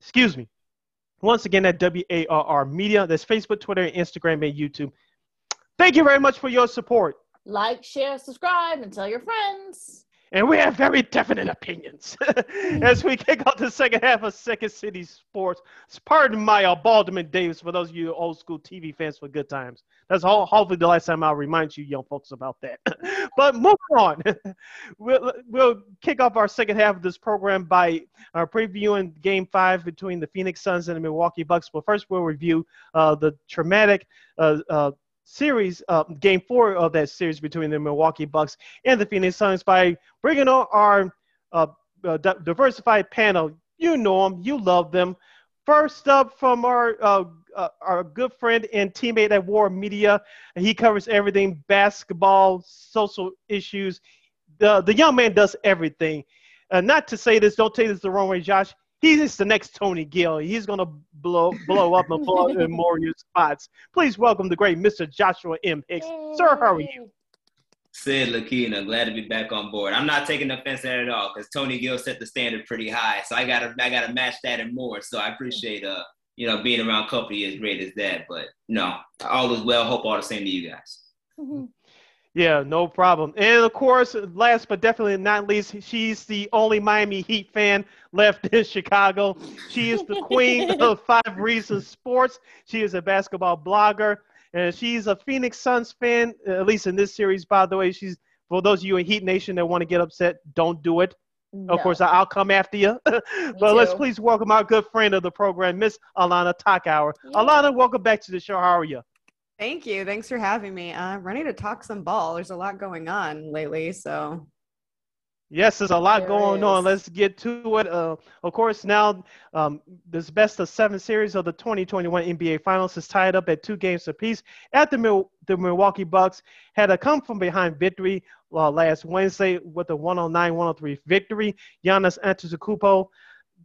Excuse me. Once again, at WARR Media. That's Facebook, Twitter, Instagram, and YouTube. Thank you very much for your support. Like, share, subscribe, and tell your friends and we have very definite opinions. As we kick off the second half of Second City Sports, pardon my uh, Balderman Davis for those of you old school TV fans for good times. That's all, hopefully the last time I'll remind you young folks about that. but move on. we'll, we'll kick off our second half of this program by uh, previewing Game 5 between the Phoenix Suns and the Milwaukee Bucks. But first, we'll review uh, the traumatic uh, uh series, uh, game four of that series between the Milwaukee Bucks and the Phoenix Suns by bringing on our uh, uh, diversified panel. You know them, you love them. First up from our uh, uh, our good friend and teammate at WARR Media, he covers everything basketball, social issues. The the young man does everything. Uh, not to say this, don't take this the wrong way, Josh he's the next Tony Gill. He's gonna blow blow up and blow up in more spots. Please welcome the great Mr. Joshua M. Hicks. Sir, how are you? Sid Lakina, glad to be back on board. I'm not taking offense at it at all because Tony Gill set the standard pretty high, so I gotta I gotta match that and more. So I appreciate uh you know being around company as great as that, but no, all is well. Hope all the same to you guys. Mm-hmm. Yeah, no problem. And of course, last but definitely not least, she's the only Miami Heat fan left in Chicago. She is the queen of Five Reasons Sports. She is a basketball blogger, and she's a Phoenix Suns fan, at least in this series, by the way. She's for those of you in Heat Nation that want to get upset, don't do it. No. Of course, I'll come after you. but too. let's please welcome our good friend of the program, Miss Alana Takauer. Yeah. Alana, welcome back to the show. How are you? Thank you. Thanks for having me. Uh, ready to talk some ball. There's a lot going on lately, so. Yes, there's a lot there going is. on. Let's get to it. Uh, of course, now um, this best of seven series of the 2021 NBA Finals is tied up at two games apiece. At the, Mil- the Milwaukee Bucks had a come from behind victory uh, last Wednesday with a 109-103 victory. Giannis Antetokounmpo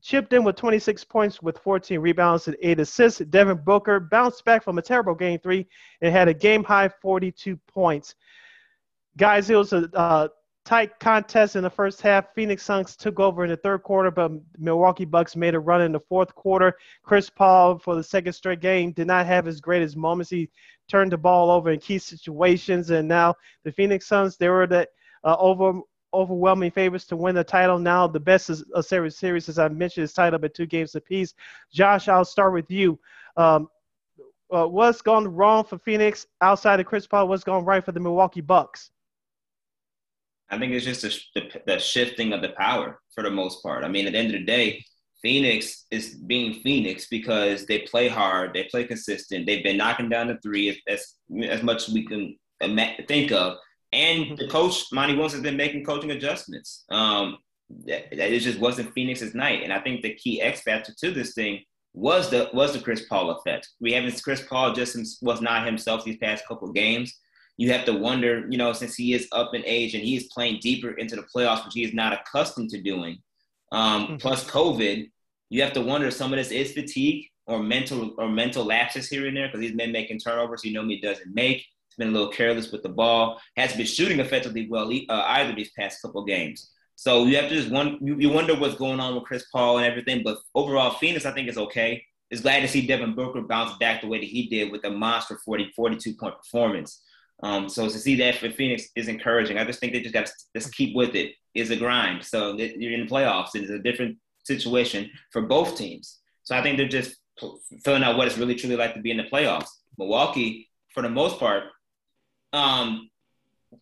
chipped in with 26 points with 14 rebounds and 8 assists. Devin Booker bounced back from a terrible game three and had a game high 42 points. Guys, it was a uh, tight contest in the first half. Phoenix Suns took over in the third quarter, but Milwaukee Bucks made a run in the fourth quarter. Chris Paul, for the second straight game, did not have his greatest moments. He turned the ball over in key situations, and now the Phoenix Suns, they were the uh, over overwhelming favorites to win the title. Now, the best is a series, series as I mentioned, is tied up at two games apiece. Josh, I'll start with you. Um, uh, what's gone wrong for Phoenix outside of Chris Paul? What's gone right for the Milwaukee Bucks? I think it's just the, the shifting of the power for the most part. I mean, at the end of the day, Phoenix is being Phoenix because they play hard, they play consistent. They've been knocking down the three as as, as much as we can think of. And mm-hmm. the coach, Monty Williams, has been making coaching adjustments. Um, that, that it just wasn't Phoenix's night. And I think the key X factor to this thing was the was the Chris Paul effect. We haven't Chris Paul just was not himself these past couple of games. You have to wonder, you know, since he is up in age and he is playing deeper into the playoffs, which he is not accustomed to doing. Um, mm-hmm. Plus COVID, you have to wonder if some of this is fatigue or mental or mental lapses here and there because he's been making turnovers he normally doesn't make been a little careless with the ball, has been shooting effectively well uh, either these past couple games. So you have to just one you, you wonder what's going on with Chris Paul and everything. But overall, Phoenix I think is okay. Is glad to see Devin Booker bounce back the way that he did with a monster 40, 42 point performance. Um, so to see that for Phoenix is encouraging. I just think they just got to just keep with it. It's a grind. So you're in the playoffs. It's a different situation for both teams. So I think they're just filling out what it's really truly like to be in the playoffs. Milwaukee, for the most part, um,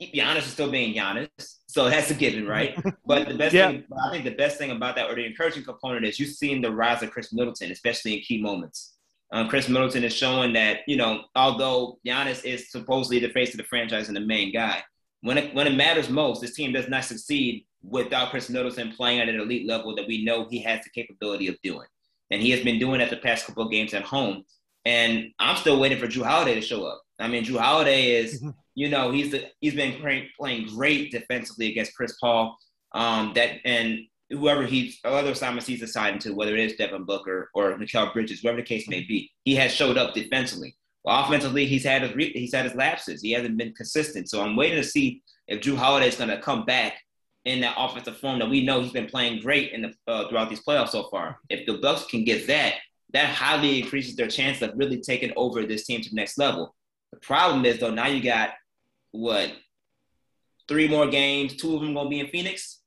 Giannis is still being Giannis, so that's a given, right? But the best yeah. thing, I think the best thing about that, or the encouraging component, is you've seen the rise of Khris Middleton, especially in key moments. Um, Khris Middleton is showing that you know, although Giannis is supposedly the face of the franchise and the main guy, when it when it matters most, this team does not succeed without Khris Middleton playing at an elite level that we know he has the capability of doing, and he has been doing that the past couple of games at home. And I'm still waiting for Jrue Holiday to show up. I mean, Jrue Holiday is, mm-hmm. you know, he's the, he's been playing, playing great defensively against Chris Paul. Um, that and whoever he's other assignments he's assigned to, whether it is Devin Booker or Mikal Bridges, whatever the case may be, he has showed up defensively. Well, offensively, he's had his he's had his lapses. He hasn't been consistent. So I'm waiting to see if Jrue Holiday is going to come back in that offensive form that we know he's been playing great in the uh, throughout these playoffs so far. If the Bucks can get that, that highly increases their chance of really taking over this team to the next level. The problem is though, now you got what three more games, two of them gonna be in Phoenix.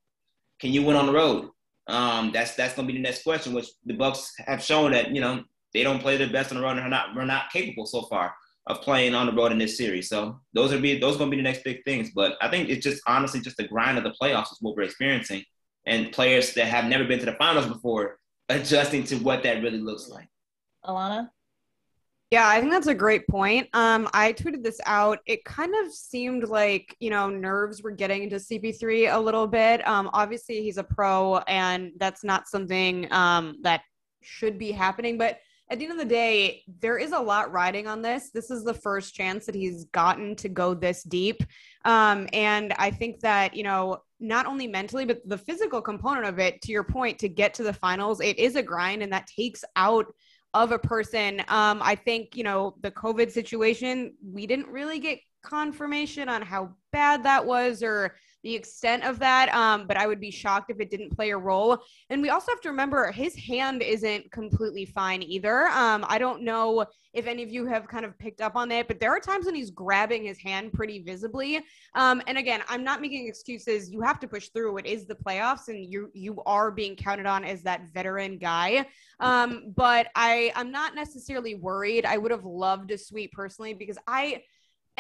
Can you win on the road? Um, that's that's gonna be the next question, which the Bucks have shown that you know they don't play their best on the road and are not we're not capable so far of playing on the road in this series. So those are be those are gonna be the next big things. But I think it's just honestly just the grind of the playoffs is what we're experiencing, and players that have never been to the finals before adjusting to what that really looks like. Alana. Yeah, I think that's a great point. Um, I tweeted this out. It kind of seemed like, you know, nerves were getting into CP3 a little bit. Um, obviously, he's a pro, and that's not something um, that should be happening. But at the end of the day, there is a lot riding on this. This is the first chance that he's gotten to go this deep. Um, and I think that, you know, not only mentally, but the physical component of it, to your point, to get to the finals, it is a grind and that takes out of a person. Um, I think, you know, the COVID situation, we didn't really get confirmation on how bad that was or the extent of that. Um, but I would be shocked if it didn't play a role. And we also have to remember his hand isn't completely fine either. Um, I don't know if any of you have kind of picked up on that, but there are times when he's grabbing his hand pretty visibly. Um, and again, I'm not making excuses. You have to push through. It is the playoffs, and you you are being counted on as that veteran guy. Um, but I I'm not necessarily worried. I would have loved a sweep personally because I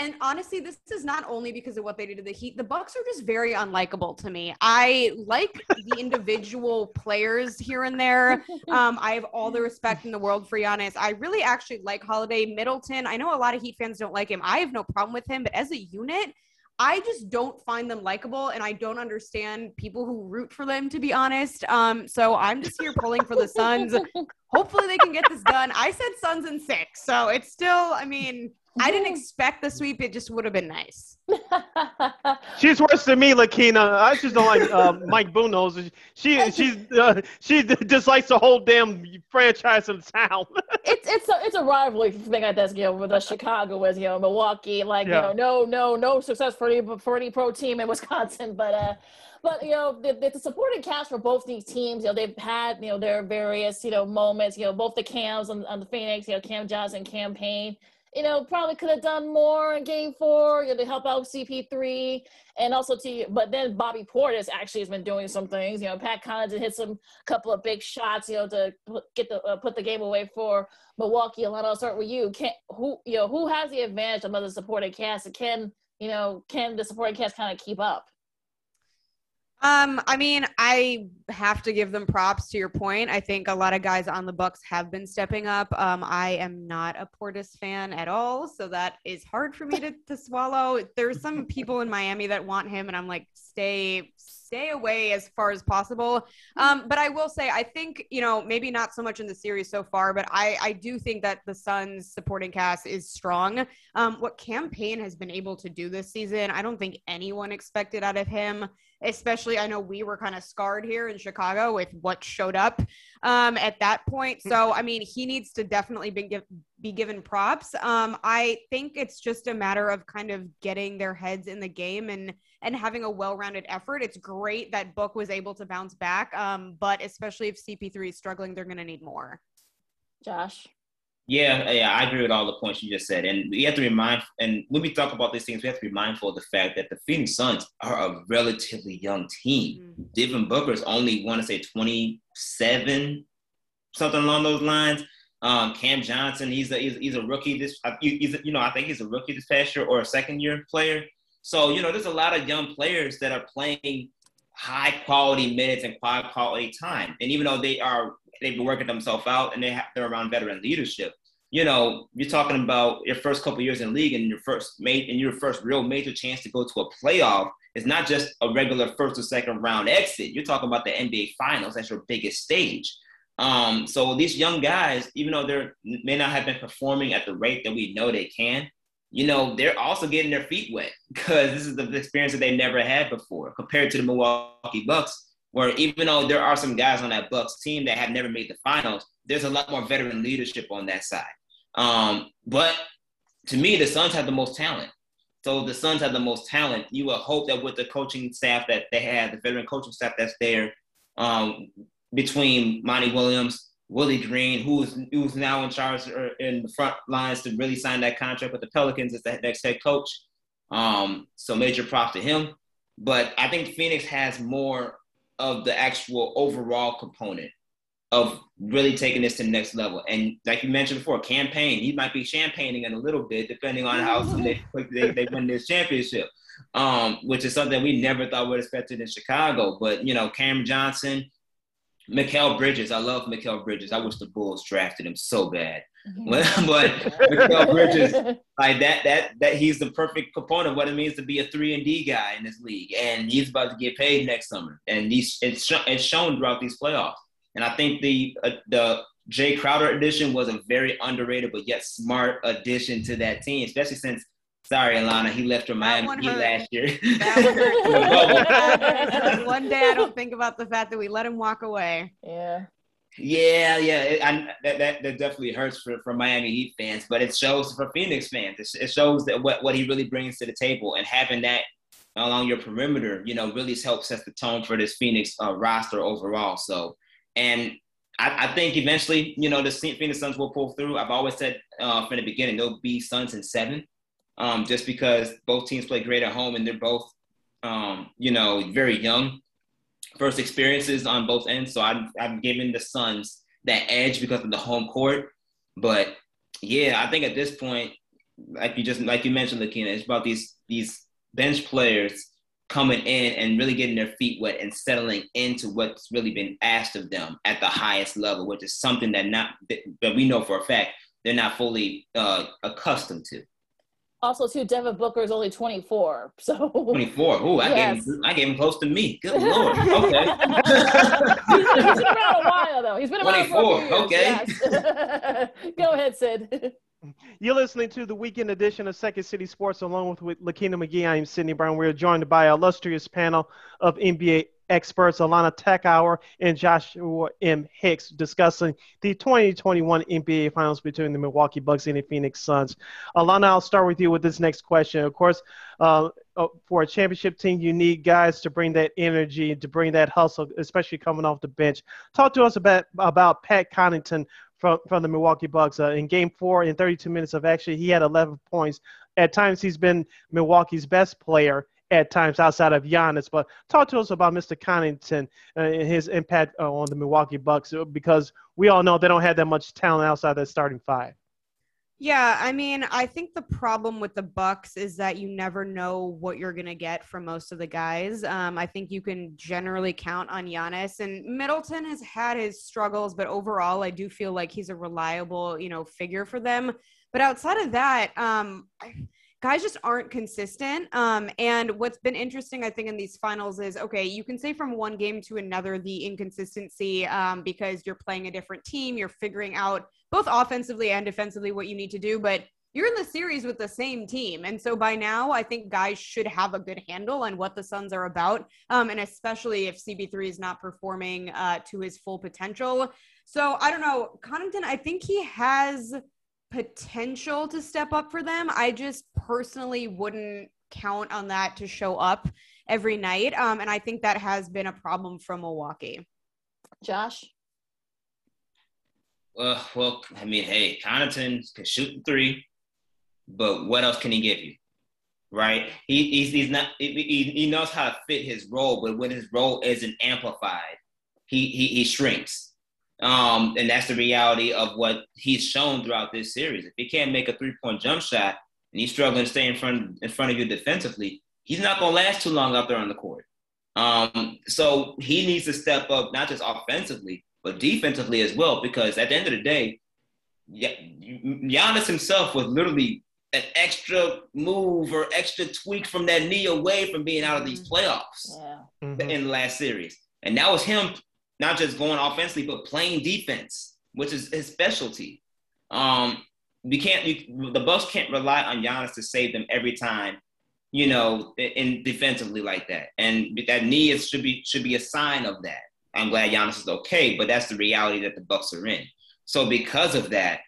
and honestly, this is not only because of what they did to the Heat. The Bucks are just very unlikable to me. I like the individual players here and there. Um, I have all the respect in the world for Giannis. I really actually like Holiday Middleton. I know a lot of Heat fans don't like him. I have no problem with him, but as a unit, I just don't find them likable, and I don't understand people who root for them, to be honest. Um, so I'm just here pulling for the Suns. Hopefully, they can get this done. I said Suns in six, so it's still. I mean, I didn't expect the sweep. It just would have been nice. she's worse than me, Lakina. I just don't like uh, Mike Bunos. She she's uh, she dislikes the whole damn franchise in town. it's it's a it's a rivalry thing I guess you know, with the Chicago with you know Milwaukee. Like yeah. you know, no no no success for any for any pro team in Wisconsin, but uh. But you know, the, the supporting cast for both these teams, you know, they've had you know their various you know moments. You know, both the Cams on, on the Phoenix, you know, Cam Johnson Cam Payne you know, probably could have done more in game four you know, to help out CP3 and also to, but then Bobby Portis actually has been doing some things. You know, Pat Connaughton hit some couple of big shots, you know, to get the, uh, put the game away for Milwaukee. Alana, I'll start with you. Can, who, you know, who has the advantage of the supporting cast and can, you know, can the supporting cast kind of keep up? Um, I mean, I have to give them props to your point. I think a lot of guys on the Bucks have been stepping up. Um, I am not a Portis fan at all, so that is hard for me to, to swallow. There's some people in Miami that want him, and I'm like, stay, stay away as far as possible. Um, but I will say, I think you know, maybe not so much in the series so far, but I I do think that the Suns supporting cast is strong. Um, what Cam Payne has been able to do this season, I don't think anyone expected out of him especially I know we were kind of scarred here in Chicago with what showed up um, at that point. So, I mean, he needs to definitely be, give, be given props. Um, I think it's just a matter of kind of getting their heads in the game and and having a well-rounded effort. It's great that Book was able to bounce back, um, but especially if CP3 is struggling, they're going to need more. Josh. Yeah, yeah, I agree with all the points you just said. And we have to remind, and when we talk about these things, we have to be mindful of the fact that the Phoenix Suns are a relatively young team. Mm-hmm. Devin Booker's only, want to say, 27, something along those lines. Um, Cam Johnson, he's a, he's, he's a rookie. This, he's, a, you know, I think he's a rookie this past year or a second year player. So, you know, there's a lot of young players that are playing high quality minutes and high quality time. And even though they are, they've been working themselves out and they have, they're around veteran leadership, you know, you're talking about your first couple years in league and your first mate and your first real major chance to go to a playoff. It's not just a regular first or second round exit. You're talking about the NBA Finals. That's your biggest stage. Um, so these young guys, even though they may not have been performing at the rate that we know they can, you know, they're also getting their feet wet because this is the experience that they never had before compared to the Milwaukee Bucks, where even though there are some guys on that Bucks team that have never made the finals, there's a lot more veteran leadership on that side. Um, but to me, the Suns have the most talent. So the Suns have the most talent. You would hope that with the coaching staff that they have, the veteran coaching staff that's there, um, between Monty Williams, Willie Green, who's who's now in charge or in the front lines to really sign that contract with the Pelicans as the next head coach. Um, so major props to him. But I think Phoenix has more of the actual overall component of really taking this to the next level. And like you mentioned before, Cam Payne, he might be champagning in a little bit, depending on how they, they, they win this championship, um, which is something we never thought would expected in Chicago. But, you know, Cam Johnson, Mikal Bridges, I love Mikal Bridges. I wish the Bulls drafted him so bad. Mm-hmm. but Mikal Bridges, like that, that, that he's the perfect component of what it means to be a three and D guy in this league, and he's about to get paid next summer, and he's it's, it's shown throughout these playoffs. And I think the uh, the Jae Crowder addition was a very underrated but yet smart addition to that team, especially since sorry, Alana, he left for Miami last year. one day I don't think about the fact that we let him walk away. Yeah. Yeah, yeah, it, I, that, that that definitely hurts for, for Miami Heat fans, but it shows for Phoenix fans. It, it shows that what, what he really brings to the table, and having that along your perimeter, you know, really helps set the tone for this Phoenix uh, roster overall. So and I, I, think eventually, you know, the Phoenix Suns will pull through. I've always said uh, from the beginning they'll be Suns in seven, um, just because both teams play great at home and they're both, um, you know, very young. First experiences on both ends, so I'm I'm giving the Suns that edge because of the home court. But yeah, I think at this point, like you just like you mentioned, Lakina, it's about these these bench players coming in and really getting their feet wet and settling into what's really been asked of them at the highest level, which is something that not that we know for a fact they're not fully uh, accustomed to. Also, too, Devin Booker is only 24. So 24. Oh, I yes. gave him, I gave him close to me. Good lord. Okay. he's, been around a while though. He's been around 24. okay. Yes. Go ahead, Sid. You're listening to the weekend edition of Second City Sports along with, with Lakina McGee. I'm Sydney Brown. We're joined by an illustrious panel of NBA experts, Alana Tekawer and Joshua M. Hicks, discussing the 2021 NBA Finals between the Milwaukee Bucks and the Phoenix Suns. Alana, I'll start with you with this next question. Of course, uh, uh for a championship team, you need guys to bring that energy, to bring that hustle, especially coming off the bench. Talk to us about, about Pat Connaughton from, from the Milwaukee Bucks. Uh, in game four, in 32 minutes of action, he had 11 points. At times, he's been Milwaukee's best player at times outside of Giannis. But talk to us about Mr. Connaughton and his impact uh, on the Milwaukee Bucks uh, because we all know they don't have that much talent outside that starting five. Yeah, I mean, I think the problem with the Bucks is that you never know what you're gonna get from most of the guys. Um, I think you can generally count on Giannis, and Middleton has had his struggles, but overall, I do feel like he's a reliable, you know, figure for them. But outside of that, um, guys just aren't consistent. Um, and what's been interesting, I think, in these finals is okay, you can say from one game to another the inconsistency um, because you're playing a different team, you're figuring out both offensively and defensively what you need to do. But you're in the series with the same team. And so by now, I think guys should have a good handle on what the Suns are about. Um, and especially if CP3 is not performing uh, to his full potential. So I don't know. Connaughton, I think he has potential to step up for them. I just personally wouldn't count on that to show up every night. Um, and I think that has been a problem from Milwaukee. Josh? Uh, well, I mean, hey, Connaughton can shoot the three, but what else can he give you? Right? He, he's, he's not, he, he knows how to fit his role, but when his role isn't amplified, he, he, he shrinks. Um, and that's the reality of what he's shown throughout this series. If he can't make a three point jump shot and he's struggling to stay in front in front of you defensively, he's not going to last too long out there on the court. Um, so he needs to step up, not just offensively, but defensively as well, because at the end of the day, Giannis himself was literally an extra move or extra tweak from that knee away from being out of these mm-hmm. playoffs yeah. mm-hmm. in the last series. And that was him not just going offensively, but playing defense, which is his specialty. Um, we can't, you, the Bucks can't rely on Giannis to save them every time, you know, in, defensively like that. And that knee is, should be should be a sign of that. I'm glad Giannis is okay, but that's the reality that the Bucks are in. So because of that,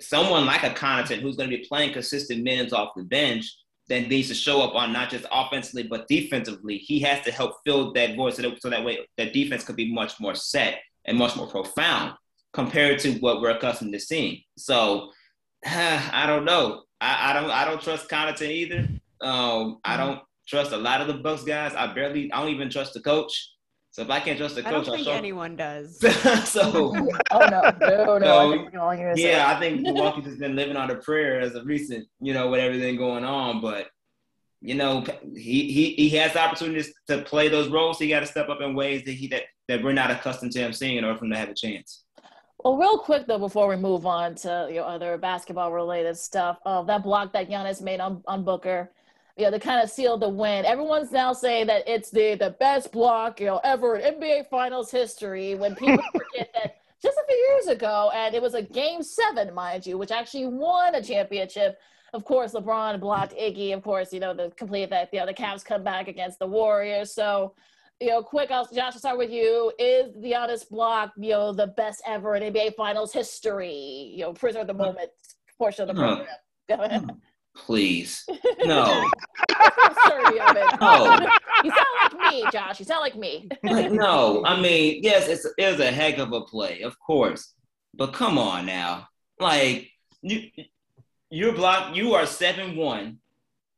someone like a Connaughton who's going to be playing consistent minutes off the bench then needs to show up on not just offensively but defensively. He has to help fill that void so that, so that way that defense could be much more set and much more profound. compared to what we're accustomed to seeing. So I don't know. I, I don't I don't trust Connaughton either. Um, I mm-hmm. don't trust a lot of the Bucks guys. I barely I don't even trust the coach. So if I can't trust the coach, I don't think show... anyone does. so, oh no, no, no. So, I yeah, I think Milwaukee's just been living on a prayer as of recent, you know, with everything going on. But you know, he he he has the opportunities to play those roles. So he got to step up in ways that he that, that we're not accustomed to him seeing in order for him to have a chance. Well, real quick though, before we move on to your other basketball related stuff, uh, that block that Giannis made on, on Booker, you know, to kind of seal the win. Everyone's now saying that it's the the best block, you know, ever in NBA Finals history. When people forget that just a few years ago, and it was a Game Seven, mind you, which actually won a championship. Of course, LeBron blocked Iggy. Of course, you know the complete that you know the Cavs come back against the Warriors. So you know, quick, I'll, Josh, I'll start with you. Is the Giannis block, you know, the best ever in NBA Finals history? You know, prisoner of the moment portion of the program. Go ahead. Hmm. Please, no. no. You sound like me, Josh. You sound like me. like, no, I mean, yes, it's it was a heck of a play, of course, but come on now, like you, you're blocked. You are seven one,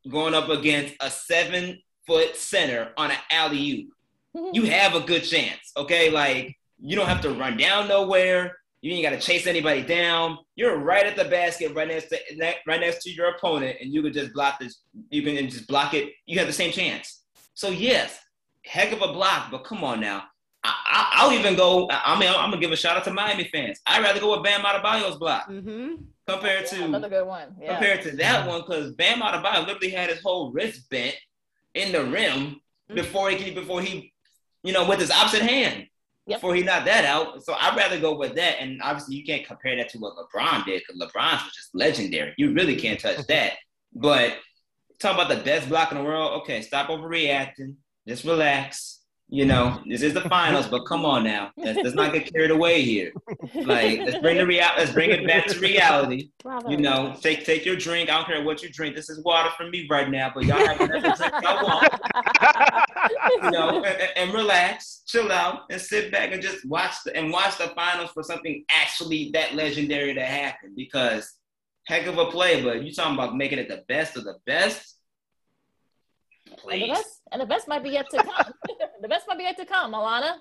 going up against a seven foot center on an alley oop you have a good chance. Okay, like you don't have to run down nowhere. You ain't got to chase anybody down. You're right at the basket, right next to right next to your opponent, and you can just block this. You can just block it. You have the same chance. So yes, heck of a block. But come on now, I, will even go. I mean, I'm gonna give a shout out to Miami fans. I'd rather go with Bam Adebayo's block mm-hmm. compared to another good one. Yeah. Compared to that one, because Bam Adebayo literally had his whole wrist bent in the rim mm-hmm. before he before he you know, with his opposite hand yep. before he knocked that out. So I'd rather go with that. And obviously, you can't compare that to what LeBron did because LeBron's was just legendary. You really can't touch mm-hmm. that. But talk about the best block in the world. Okay, stop overreacting. Just relax. You know, this is the finals, but come on now, let's, let's not get carried away here. Like, let's bring the real, let's bring it back to reality. You know, take take your drink. I don't care what you drink. This is water for me right now, but y'all have whatever drink y'all want. you know, and, and, relax, chill out, and sit back and just watch the, and watch the finals for something actually that legendary to happen. Because heck of a play, but you talking about making it the best of the best. Please. And the best, and the best might be yet to come. the best might be yet to come, Alana.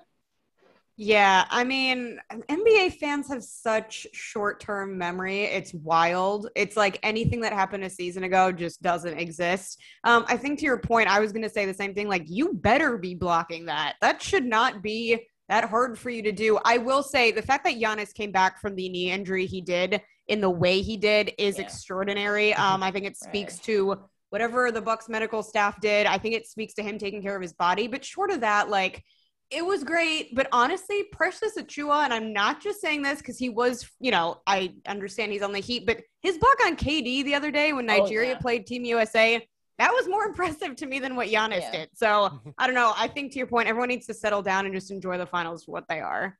Yeah, I mean, NBA fans have such short term memory. It's wild. It's like anything that happened a season ago just doesn't exist. Um, I think to your point, I was going to say the same thing. Like, you better be blocking that. That should not be that hard for you to do. I will say the fact that Giannis came back from the knee injury he did in the way he did is yeah. extraordinary. Um, I think it speaks right. to whatever the Bucks medical staff did. I think it speaks to him taking care of his body. But short of that, like it was great. But honestly, Precious Achiuwa, and I'm not just saying this because he was, you know, I understand he's on the Heat, but his block on KD the other day when oh, Nigeria oh, yeah. played Team USA. That was more impressive to me than what Giannis yeah. did. So I don't know. I think to your point, everyone needs to settle down and just enjoy the finals for what they are.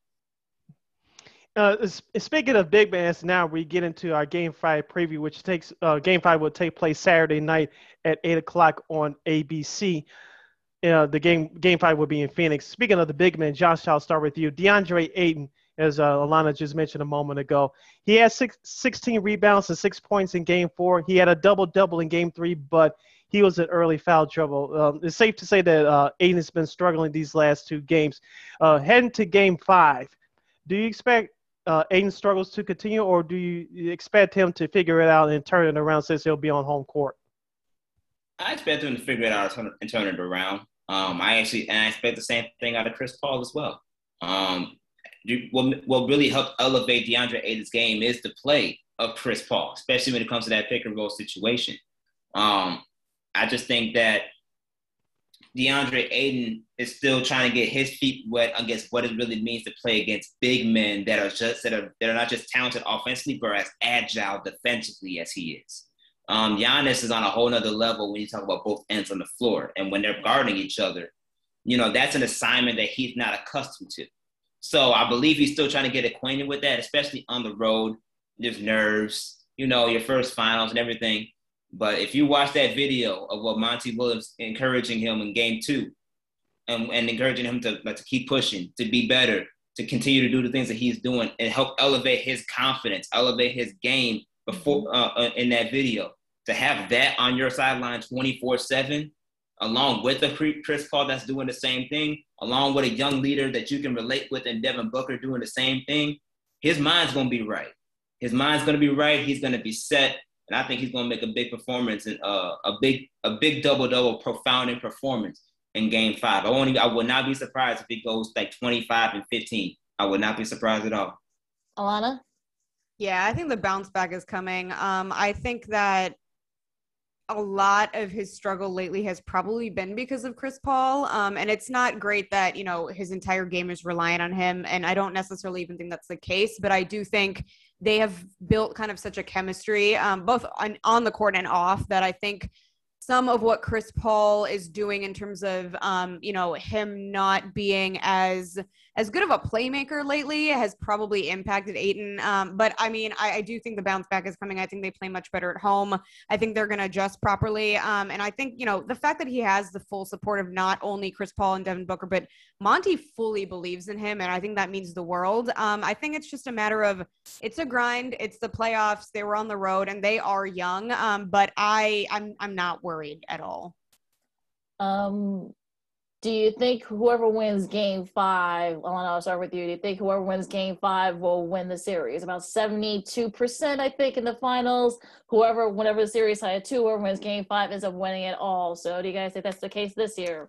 Uh, speaking of big bands, now we get into our Game Five preview, which takes uh, Game Five will take place Saturday night at eight o'clock on ABC. Uh, the game Game Five will be in Phoenix. Speaking of the big men, Josh, I'll start with you. DeAndre Ayton, as uh, Alana just mentioned a moment ago, he had six, 16 rebounds and six points in Game Four. He had a double double in Game Three, but he was in early foul trouble. Um, it's safe to say that uh, Ayton has been struggling these last two games. Uh, heading to Game Five, do you expect uh, Ayton struggles to continue, or do you expect him to figure it out and turn it around since he'll be on home court? I expect him to figure it out and turn it around. Um, I actually and I expect the same thing out of Chris Paul as well. Um, what, what really helped elevate DeAndre Ayton's game is the play of Chris Paul, especially when it comes to that pick and roll situation. Um, I just think that DeAndre Ayton is still trying to get his feet wet against what it really means to play against big men that are just that are that are not just talented offensively, but as agile defensively as he is. Um, Giannis is on a whole nother level when you talk about both ends on the floor, and when they're guarding each other, you know that's an assignment that he's not accustomed to. So I believe he's still trying to get acquainted with that, especially on the road. There's nerves, you know, your first finals and everything. But if you watch that video of what Monty Williams encouraging him in game two and, and encouraging him to, like, to keep pushing, to be better, to continue to do the things that he's doing and help elevate his confidence, elevate his game before mm-hmm. uh, uh, in that video. To have that on your sideline 24 7, along with a Chris Paul that's doing the same thing, along with a young leader that you can relate with and Devin Booker doing the same thing, his mind's going to be right. His mind's going to be right. He's going to be set. And I think he's going to make a big performance and uh, a big a big double double, profounding performance in Game Five. I won't. I would not be surprised if he goes like twenty five and fifteen. I would not be surprised at all. Alana. Yeah, I think the bounce back is coming. Um, I think that a lot of his struggle lately has probably been because of Chris Paul. Um, and it's not great that, you know, his entire game is reliant on him. And I don't necessarily even think that's the case, but I do think they have built kind of such a chemistry, um, both on, on the court and off, that I think some of what Chris Paul is doing in terms of, um, you know, him not being as as good of a playmaker lately has probably impacted Ayton. Um, but I mean, I, I, do think the bounce back is coming. I think they play much better at home. I think they're going to adjust properly. Um, and I think, you know, the fact that he has the full support of not only Chris Paul and Devin Booker, but Monty fully believes in him. And I think that means the world. Um, I think it's just a matter of it's a grind. It's the playoffs. They were on the road and they are young. Um, but I, I'm, I'm not worried at all. Um, do you think whoever wins game five, Alana, I'll start with you. Do you think whoever wins game five will win the series? About 72%, I think, in the finals. Whoever, whenever the series had two, whoever wins game five ends up winning it all. So do you guys think that's the case this year?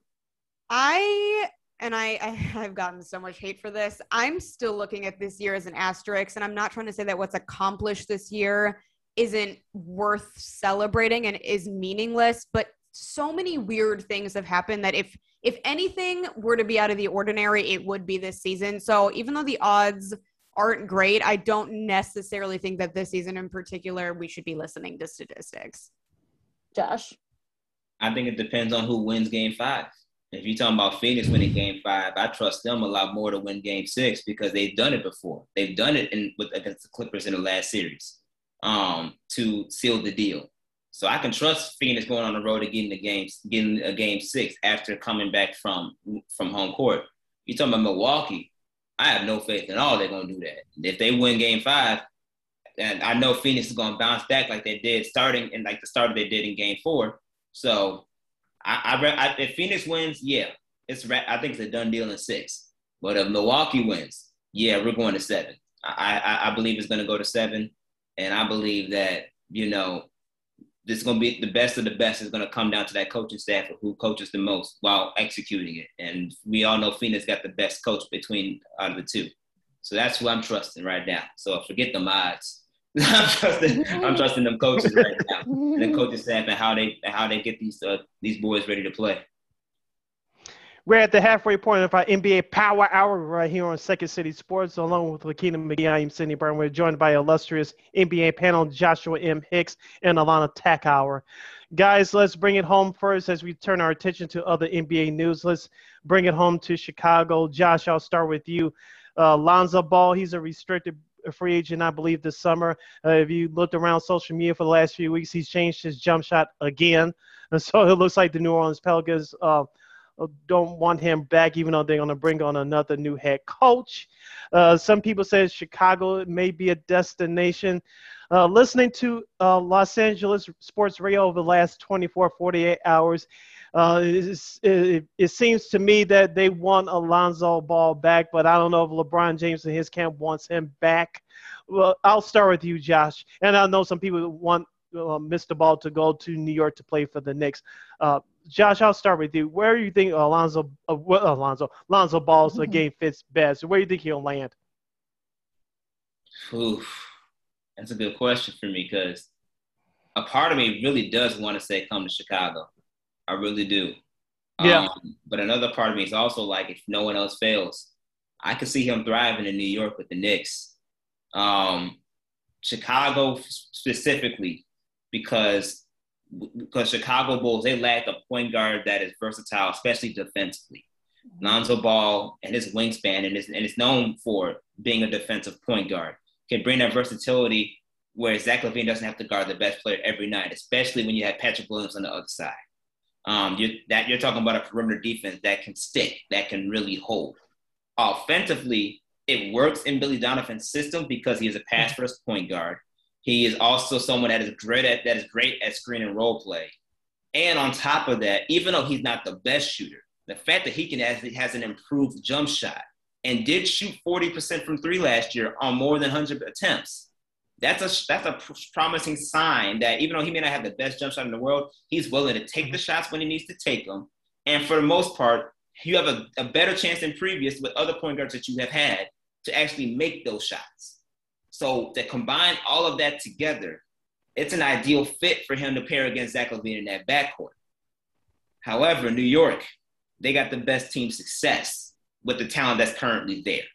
I and I, I have gotten so much hate for this. I'm still looking at this year as an asterisk, and I'm not trying to say that what's accomplished this year isn't worth celebrating and is meaningless, but so many weird things have happened that if if anything were to be out of the ordinary, it would be this season. So even though the odds aren't great, I don't necessarily think that this season in particular we should be listening to statistics. Josh? I think it depends on who wins game five. If you're talking about Phoenix winning game five, I trust them a lot more to win game six because they've done it before. They've done it in, with, against the Clippers in the last series um, to seal the deal. So I can trust Phoenix going on the road and getting the games, getting a game six after coming back from from home court. You talking about Milwaukee? I have no faith in all they're gonna do that. If they win game five, and I know Phoenix is gonna bounce back like they did starting in like the start they did in game four. So I, I, I if Phoenix wins, yeah, it's I think it's a done deal in six. But if Milwaukee wins, yeah, we're going to seven. I, I, I believe it's going to go to seven, and I believe that you know this is going to be the best of the best is going to come down to that coaching staff of who coaches the most while executing it. And we all know Phoenix got the best coach between out of the two. So that's who I'm trusting right now. So forget the odds. I'm trusting, I'm trusting them coaches right now, and the coaching staff and how they how they get these uh, these boys ready to play. We're at the halfway point of our NBA Power Hour right here on Second City Sports, along with Lakina McGee. I am Sydney Brown. We're joined by illustrious NBA panel Joshua M. Hicks and Alana Tachauer. Guys, let's bring it home first as we turn our attention to other NBA news. Let's bring it home to Chicago. Josh, I'll start with you. Uh, Lonzo Ball, he's a restricted free agent, I believe, this summer. Uh, if you looked around social media for the last few weeks, he's changed his jump shot again. And so it looks like the New Orleans Pelicans uh, don't want him back, even though they're going to bring on another new head coach. Uh, some people say Chicago may be a destination. Uh, listening to uh, Los Angeles sports radio over the last 24, 48 hours, uh, it, it, seems to me that they want Alonzo Ball back, but I don't know if LeBron James and his camp wants him back. Well, I'll start with you, Josh. And I know some people want uh, Mr. Ball to go to New York to play for the Knicks. Josh, I'll start with you. Where do you think Alonzo, uh, Alonzo, Alonzo Ball's mm-hmm. game fits best? Where do you think he'll land? Oof, that's a good question for me because a part of me really does want to say come to Chicago. I really do. Yeah. Um, but another part of me is also like, if no one else fails, I could see him thriving in New York with the Knicks. Um, Chicago specifically, because because Chicago Bulls they lack a point guard that is versatile, especially defensively. Lonzo Ball and his wingspan and is and is known for being a defensive point guard can bring that versatility where Zach LaVine doesn't have to guard the best player every night, especially when you have Patrick Williams on the other side. Um, you're, that you're talking about a perimeter defense that can stick, that can really hold. Offensively, it works in Billy Donovan's system because he is a pass first point guard. He is also someone that is great at that is great at screen and roll play. And on top of that, even though he's not the best shooter, the fact that he can has, an improved jump shot and did shoot 40% from three last year on more than 100 attempts. That's a that's a promising sign that even though he may not have the best jump shot in the world, he's willing to take the shots when he needs to take them. And for the most part, you have a, a better chance than previous with other point guards that you have had to actually make those shots. So to combine all of that together, it's an ideal fit for him to pair against Zach LaVine in that backcourt. However, New York, they got the best team success with the talent that's currently there.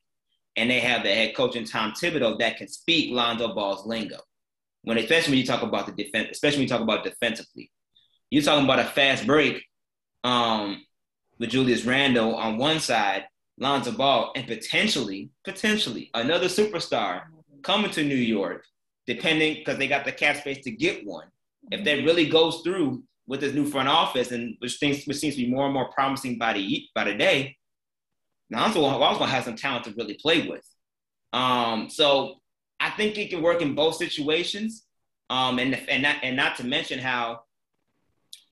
And they have the head coach in Tom Thibodeau that can speak Lonzo Ball's lingo. When especially when you talk about the defense, especially when you talk about defensively. You're talking about a fast break um, with Julius Randle on one side, Lonzo Ball, and potentially, potentially another superstar coming to New York, depending because they got the cap space to get one. If that really goes through with this new front office, and which things which seems to be more and more promising by the by the day, Lonzo also gonna have some talent to really play with. Um, so I think it can work in both situations. Um, and and not and not to mention how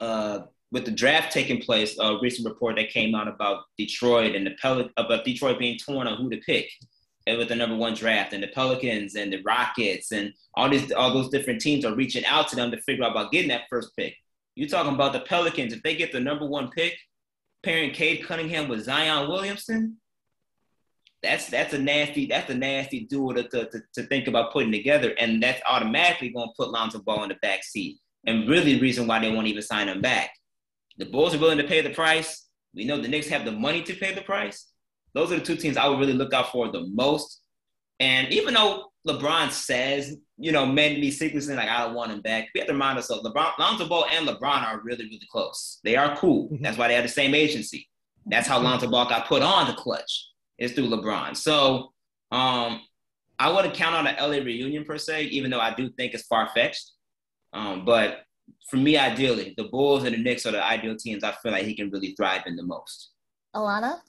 uh, with the draft taking place, a recent report that came out about Detroit and the Pel- about Detroit being torn on who to pick with the number one draft, and the Pelicans and the Rockets and all these all those different teams are reaching out to them to figure out about getting that first pick. You're talking about the Pelicans if they get the number one pick, pairing Cade Cunningham with Zion Williamson. That's that's a nasty that's a nasty duo to, to, to think about putting together, and that's automatically going to put Lonzo Ball in the back seat, and really the reason why they won't even sign him back. The Bulls are willing to pay the price. We know the Knicks have the money to pay the price. Those are the two teams I would really look out for the most. And even though LeBron says, you know, mentally, secretly, like, I don't want him back, we have to remind ourselves LeBron, Lonzo Ball and LeBron are really, really close. They are cool. Mm-hmm. That's why they have the same agency. That's how Lonzo Ball got put on the Klutch, is through LeBron. So um, I wouldn't count on an LA reunion per se, even though I do think it's far fetched. Um, but for me, ideally, the Bulls and the Knicks are the ideal teams I feel like he can really thrive in the most. Alana?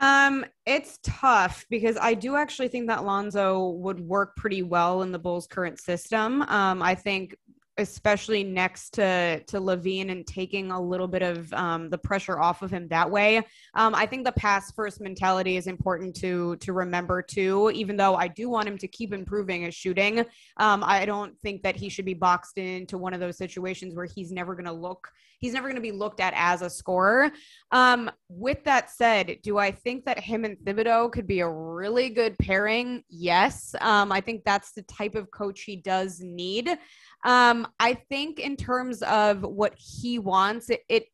Um, it's tough because I do actually think that Lonzo would work pretty well in the Bulls' current system. Um, I think especially next to to LaVine and taking a little bit of um, the pressure off of him that way. Um, I think the pass first mentality is important to to remember too. Even though I do want him to keep improving his shooting, um, I don't think that he should be boxed into one of those situations where he's never going to look he's never going to be looked at as a scorer. Um, with that said, do I think that him and Thibodeau could be a really good pairing? Yes. Um, I think that's the type of coach he does need. Um, I think in terms of what he wants, it, it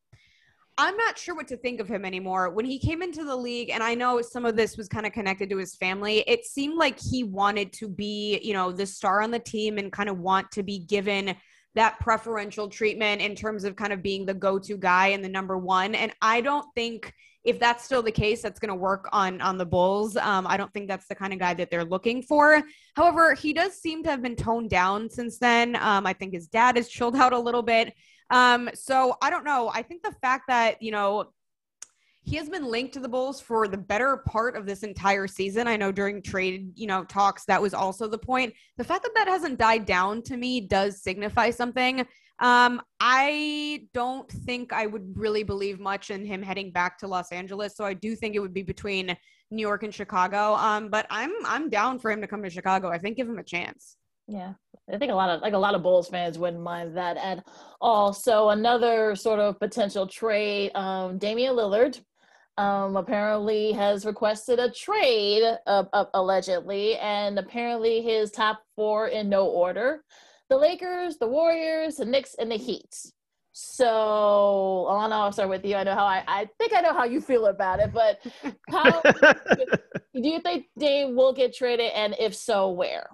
I'm not sure what to think of him anymore. When he came into the league, and I know some of this was kind of connected to his family, it seemed like he wanted to be, you know, the star on the team and kind of want to be given that preferential treatment in terms of kind of being the go to guy and the number one. And I don't think if that's still the case, that's going to work on on the Bulls. Um, I don't think that's the kind of guy that they're looking for. However, he does seem to have been toned down since then. Um, I think his dad has chilled out a little bit. Um, so I don't know. I think the fact that you know he has been linked to the Bulls for the better part of this entire season. I know during trade, you know, talks that was also the point. The fact that that hasn't died down to me does signify something. Um, I don't think I would really believe much in him heading back to Los Angeles. So I do think it would be between New York and Chicago. Um, but I'm I'm down for him to come to Chicago. I think give him a chance. Yeah, I think a lot of like a lot of Bulls fans wouldn't mind that at all. So another sort of potential trade, um, Damian Lillard. Um, apparently has requested a trade, uh, uh, allegedly, and apparently his top four in no order the Lakers, the Warriors, the Knicks, and the Heat. So, Alana, I'll start with you. I know how I, I think I know how you feel about it, but how do you think Dame will get traded, and if so, where?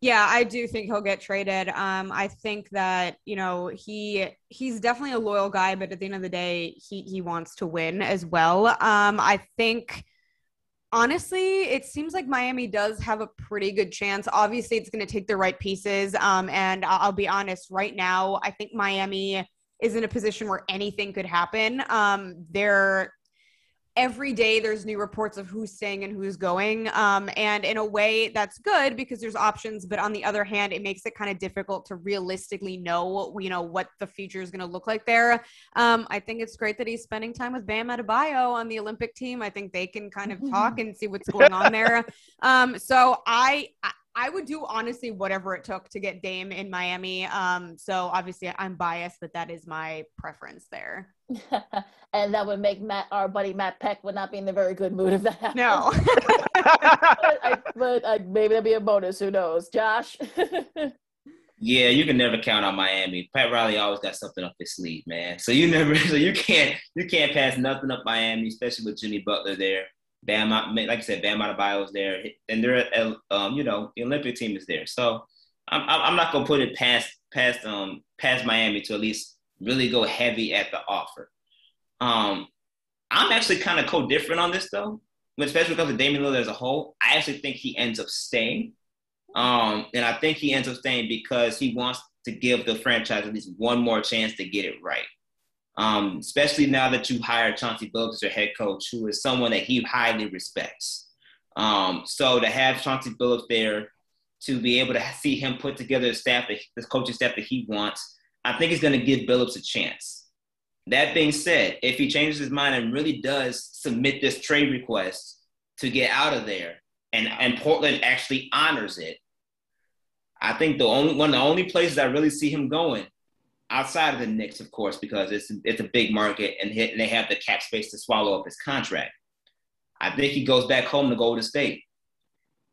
Yeah, I do think he'll get traded. Um, I think that you know he he's definitely a loyal guy, but at the end of the day, he he wants to win as well. Um, I think honestly, it seems like Miami does have a pretty good chance. Obviously, it's going to take the right pieces. Um, and I'll be honest, right now, I think Miami is in a position where anything could happen. Um, they're every day there's new reports of who's staying and who's going. Um, and in a way, that's good because there's options. But on the other hand, it makes it kind of difficult to realistically know, you know, what the future is going to look like there. Um, I think it's great that he's spending time with Bam Adebayo on the Olympic team. I think they can kind of talk and see what's going on there. Um, so I, I I would do honestly whatever it took to get Dame in Miami. Um, so obviously I'm biased, but that is my preference there. and that would make Matt, our buddy Matt Peck, would not be in a very good mood if that happened. No. but, I, but I, maybe that'd be a bonus. Who knows, Josh? yeah, you can never count on Miami. Pat Riley always got something up his sleeve, man. So you never, so you can't, you can't pass nothing up Miami, especially with Jimmy Butler there. Bam, like I said, Bam Adebayo is there, and they're at, um, you know, the Olympic team is there. So I'm, I'm not gonna put it past past um past Miami to at least really go heavy at the offer. Um, I'm actually kind of co-different on this though, especially because of Damian Lillard as a whole. I actually think he ends up staying, um, and I think he ends up staying because he wants to give the franchise at least one more chance to get it right um, especially now that you hired Chauncey Billups as your head coach, who is someone that he highly respects. Um, so to have Chauncey Billups there, to be able to see him put together a staff, the coaching staff that he wants, I think he's going to give Billups a chance. That being said, if he changes his mind and really does submit this trade request to get out of there, and, and Portland actually honors it, I think the only one of the only places I really see him going outside of the Knicks, of course, because it's it's a big market and, hit, and they have the cap space to swallow up his contract. I think he goes back home to Golden State.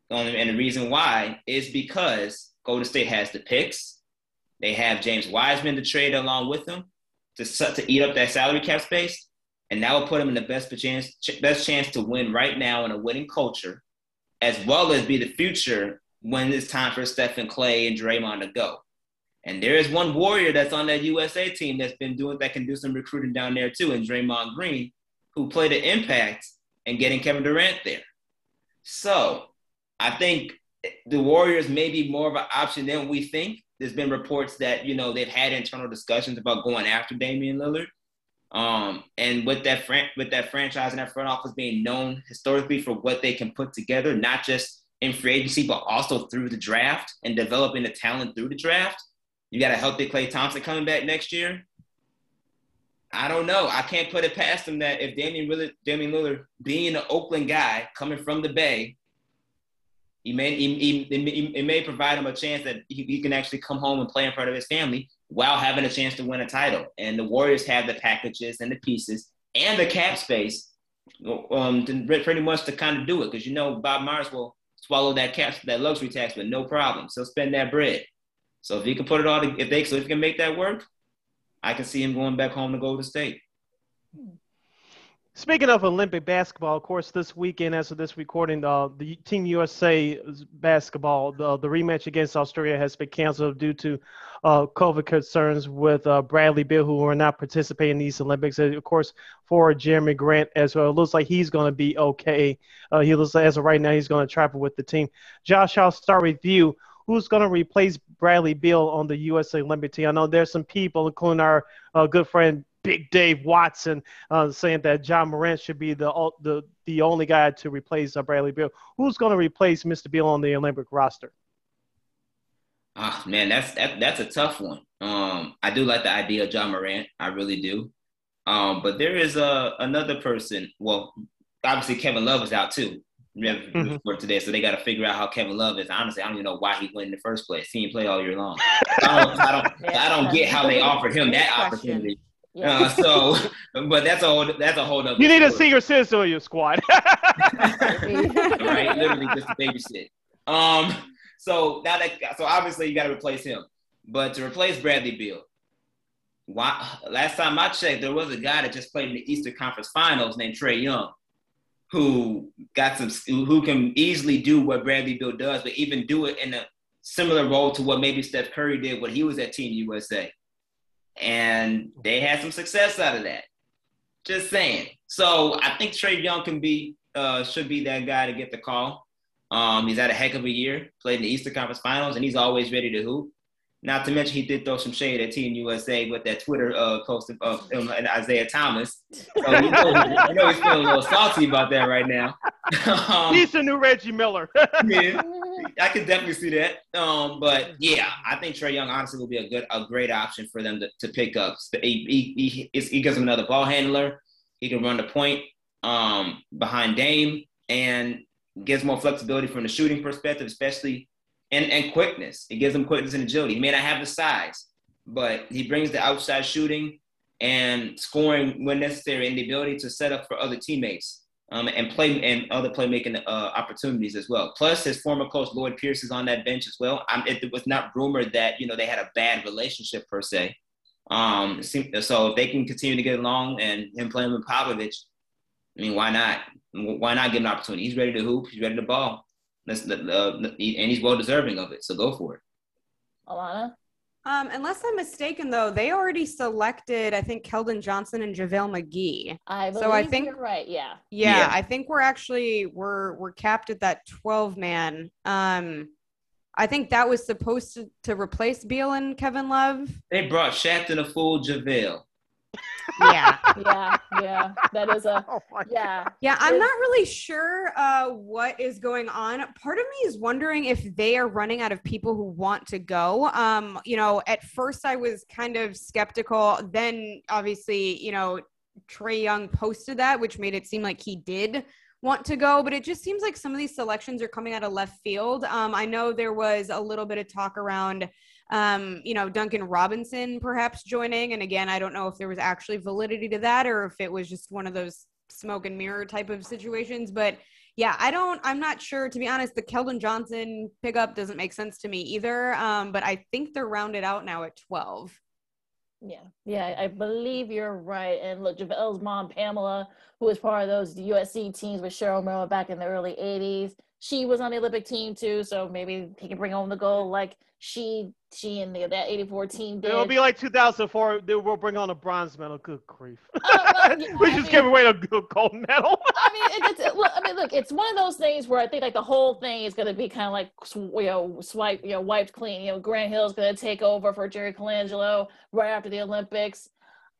And the reason why is because Golden State has the picks. They have James Wiseman to trade along with them to, to eat up that salary cap space. And that will put them in the best chance, best chance to win right now in a winning culture, as well as be the future when it's time for Stephen Klay and Draymond to go. And there is one warrior that's on that USA team that's been doing that can do some recruiting down there too, and Draymond Green, who played an impact in getting Kevin Durant there. So I think the Warriors may be more of an option than we think. There's been reports that you know they've had internal discussions about going after Damian Lillard. Um, and with that fran- with that franchise and that front office being known historically for what they can put together, not just in free agency, but also through the draft and developing the talent through the draft. You got a healthy Klay Thompson coming back next year. I don't know. I can't put it past him that if Damian Lillard, Damian Lillard being an Oakland guy coming from the Bay, he may he, he, it may provide him a chance that he, he, can actually come home and play in front of his family while having a chance to win a title. And the Warriors have the packages and the pieces and the cap space um, to, pretty much to kind of do it because you know Bob Myers will swallow that cap that luxury tax with no problem. So spend that bread. So if he can put it all, to, if they so if he can make that work, I can see him going back home to Golden State. Speaking of Olympic basketball, of course, this weekend, as of this recording, uh, the Team USA basketball, the, the rematch against Australia has been canceled due to uh, COVID concerns with uh, Bradley Beal, who are not participating in these Olympics. And of course, for Jerami Grant as well, it looks like he's going to be okay. Uh, he looks like, as of right now, he's going to travel with the team. Josh, I'll start with you who's going to replace Bradley Beal on the USA Olympic team? I know there's some people, including our uh, good friend Big Dave Watson, uh, saying that Ja Morant should be the the the only guy to replace uh, Bradley Beal. Who's going to replace Mr. Beal on the Olympic roster? Ah, oh, man, that's that, that's a tough one. Um, I do like the idea of Ja Morant. I really do. Um, but there is a uh, another person. Well, obviously Kevin Love is out too mm-hmm. for today. So they got to figure out how Kevin Love is. Honestly, I don't even know why he went in the first place. He didn't play all year long. I don't, I don't, yeah. I don't get how they offered him that opportunity. Yeah. Uh, so, but that's a whole that's a whole other. You need story. a senior citizen on your squad. right, literally just a babysit. Um, so now that so obviously you got to replace him, but to replace Bradley Beal, why? Last time I checked, there was a guy that just played in the Eastern Conference Finals named Trae Young who got some who can easily do what Bradley Beal does, but even do it in a similar role to what maybe Steph Curry did when he was at Team USA. And they had some success out of that. Just saying. So I think Trae Young can be uh, should be that guy to get the call. Um, he's had a heck of a year, played in the Eastern Conference Finals, and he's always ready to hoop. Not to mention he did throw some shade at Team USA with that Twitter uh, post of, of him and Isaiah Thomas. So you know, you know he's feeling a little salty about that right now. um, he's the new Reggie Miller. yeah, I can definitely see that. Um, but yeah, I think Trae Young honestly will be a good, a great option for them to, to pick up. He, he, he, he gives him another ball handler. He can run the point um, behind Dame and gives more flexibility from the shooting perspective, especially and, and quickness. It gives him quickness and agility. He may not have the size, but he brings the outside shooting and scoring when necessary and the ability to set up for other teammates um, and play and other playmaking uh, opportunities as well. Plus, his former coach Lloyd Pierce is on that bench as well. Um, it, was not rumored that you know they had a bad relationship per se. Um, so if they can continue to get along and him playing with Popovich, I mean, why not? Why not give an opportunity? He's ready to hoop. He's ready to ball. That's, uh, and he's well deserving of it. So go for it. Alana. Um, unless I'm mistaken, though, they already selected, I think, Keldon Johnson and JaVale McGee. I so I think you're right. Yeah. yeah. yeah. I think we're actually we're we're capped at that 12 man. Um, I think that was supposed to, to replace Beal and Kevin Love. They brought Shaqtin' a Fool JaVale yeah. Yeah yeah. That is a oh yeah. Yeah i'm not really sure uh, what is going on. Part of me is wondering if they are running out of people who want to go. Um you know at first i was kind of skeptical. Then obviously you know Trae Young posted that which made it seem like he did want to go but it just seems like some of these selections are coming out of left field. Um i know there was a little bit of talk around um, you know, Duncan Robinson perhaps joining. And again, I don't know if there was actually validity to that or if it was just one of those smoke and mirror type of situations. But yeah, I don't, I'm not sure. To be honest, the Keldon Johnson pickup doesn't make sense to me either. Um, but I think they're rounded out now at 12. Yeah, yeah, I believe you're right. And look, JaVale's mom, Pamela, who was part of those USC teams with Cheryl Miller back in the early 80s, she was on the Olympic team too. So maybe he can bring home the gold like she she and the, that 84 team did. It'll be like 2004. They will bring on a bronze medal. Good grief. Uh, well, yeah, we I just mean, gave away a gold medal. I mean, it, it's, look, I mean, look, it's one of those things where I think like the whole thing is going to be kind of like, you know, swipe, you know, wiped clean. You know, Grant Hill's going to take over for Jerry Colangelo right after the Olympics.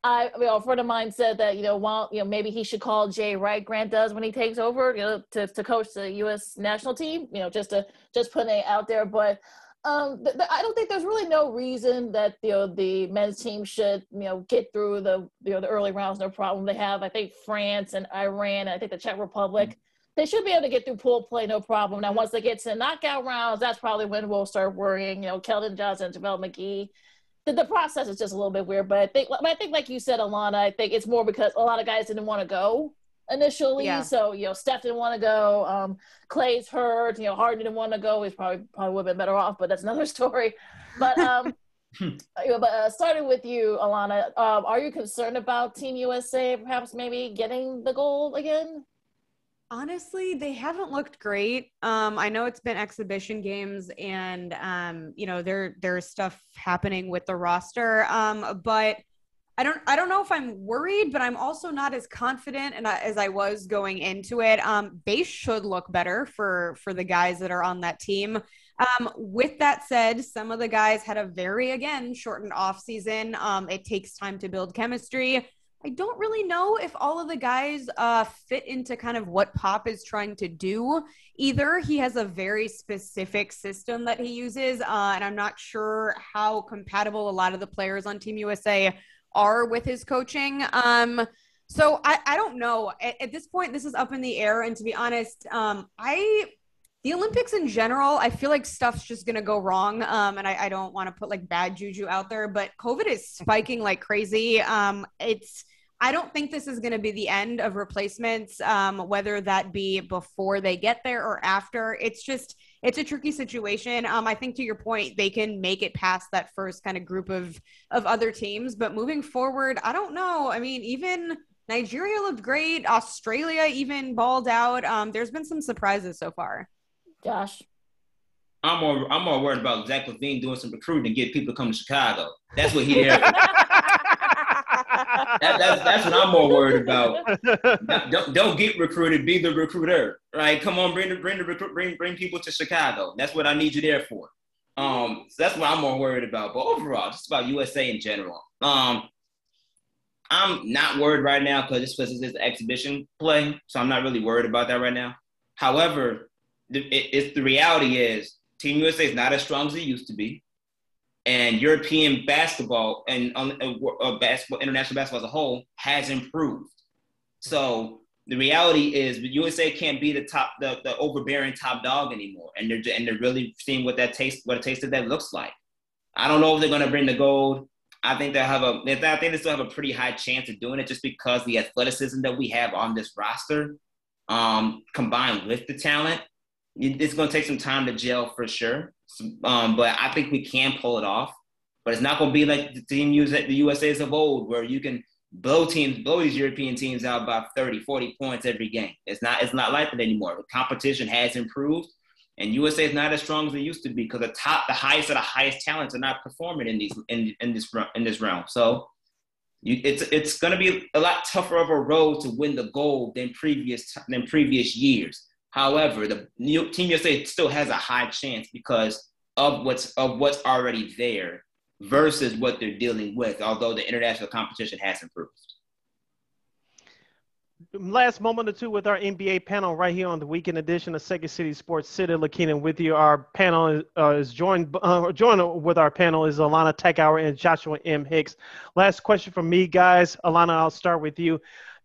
I, you know, a friend of mine said that, you know, while, you know, maybe he should call Jay Wright, Grant does when he takes over, you know, to, to coach the U.S. national team, you know, just to, just put it out there. But, um, th- th- I don't think there's really no reason that you know the men's team should you know get through the you know the early rounds no problem. They have I think France and Iran and I think the Czech Republic. Mm-hmm. They should be able to get through pool play no problem. Now once they get to the knockout rounds, that's probably when we'll start worrying. You know, Keldon Johnson, JaVale McGee. The, the process is just a little bit weird, but I think I think like you said, Alana, I think it's more because a lot of guys didn't want to go initially. Yeah. So, you know, Steph didn't want to go. Um, Klay's hurt. You know, Harden didn't want to go. He's probably probably would have been better off, but that's another story. But um, you know, but uh, starting with you, Alana, um, are you concerned about Team USA perhaps maybe getting the gold again? Honestly, they haven't looked great. Um, I know it's been exhibition games, and um, you know there there's stuff happening with the roster. Um, but I don't I don't know if I'm worried, but I'm also not as confident and as I was going into it. Um, they should look better for for the guys that are on that team. Um, with that said, some of the guys had a very again shortened off season. Um, it takes time to build chemistry. I don't really know if all of the guys uh, fit into kind of what Pop is trying to do. Either he has a very specific system that he uses, uh, and I'm not sure how compatible a lot of the players on Team USA are with his coaching. Um, so I, I don't know. At, at, this point, this is up in the air. And to be honest, um, I the Olympics in general, I feel like stuff's just gonna go wrong. Um, and I, I don't want to put like bad juju out there, but COVID is spiking like crazy. Um, it's I don't think this is going to be the end of replacements, um, whether that be before they get there or after. It's just it's a tricky situation. Um, I think to your point, they can make it past that first kind of group of of other teams, but moving forward, I don't know. I mean, even Nigeria looked great. Australia even balled out. Um, there's been some surprises so far. Josh. I'm more I'm more worried about Zach LaVine doing some recruiting and get people to come to Chicago. That's what he there. that, that's, that's what I'm more worried about. don't, don't get recruited, be the recruiter. Right? Come on, bring the bring the recruit, bring bring people to Chicago. That's what I need you there for. Um, so that's what I'm more worried about. But overall, just about USA in general. Um, I'm not worried right now because this was an exhibition play, so I'm not really worried about that right now. However, the, it, it's the reality is Team USA is not as strong as it used to be, and European basketball and uh, uh, basketball, international basketball as a whole has improved. So the reality is the USA can't be the top, the, the overbearing top dog anymore, and they're and they're really seeing what that taste, what a taste of that looks like. I don't know if they're going to bring the gold. I think they'll have a. I think they still have a pretty high chance of doing it just because the athleticism that we have on this roster, um, combined with the talent, it's going to take some time to gel for sure. Um, but I think we can pull it off. But it's not going to be like the team used at the USA's of old, where you can blow teams, blow these European teams out by 30, 40 points every game. It's not, it's not like that anymore. The competition has improved, and USA is not as strong as it used to be because the top, the highest of the highest talents are not performing in these in, in this in this realm. So you, it's it's going to be a lot tougher of a road to win the gold than previous than previous years. However, the new Team USA still has a high chance because of what's of what's already there versus what they're dealing with, although the international competition has improved. Last moment or two with our NBA panel right here on the weekend edition of Second City Sports. City Lakina with you. Our panel is, uh, is joined uh, joined with our panel is Alana Tachauer and Joshua M. Hicks. Last question from me, guys. Alana, I'll start with you.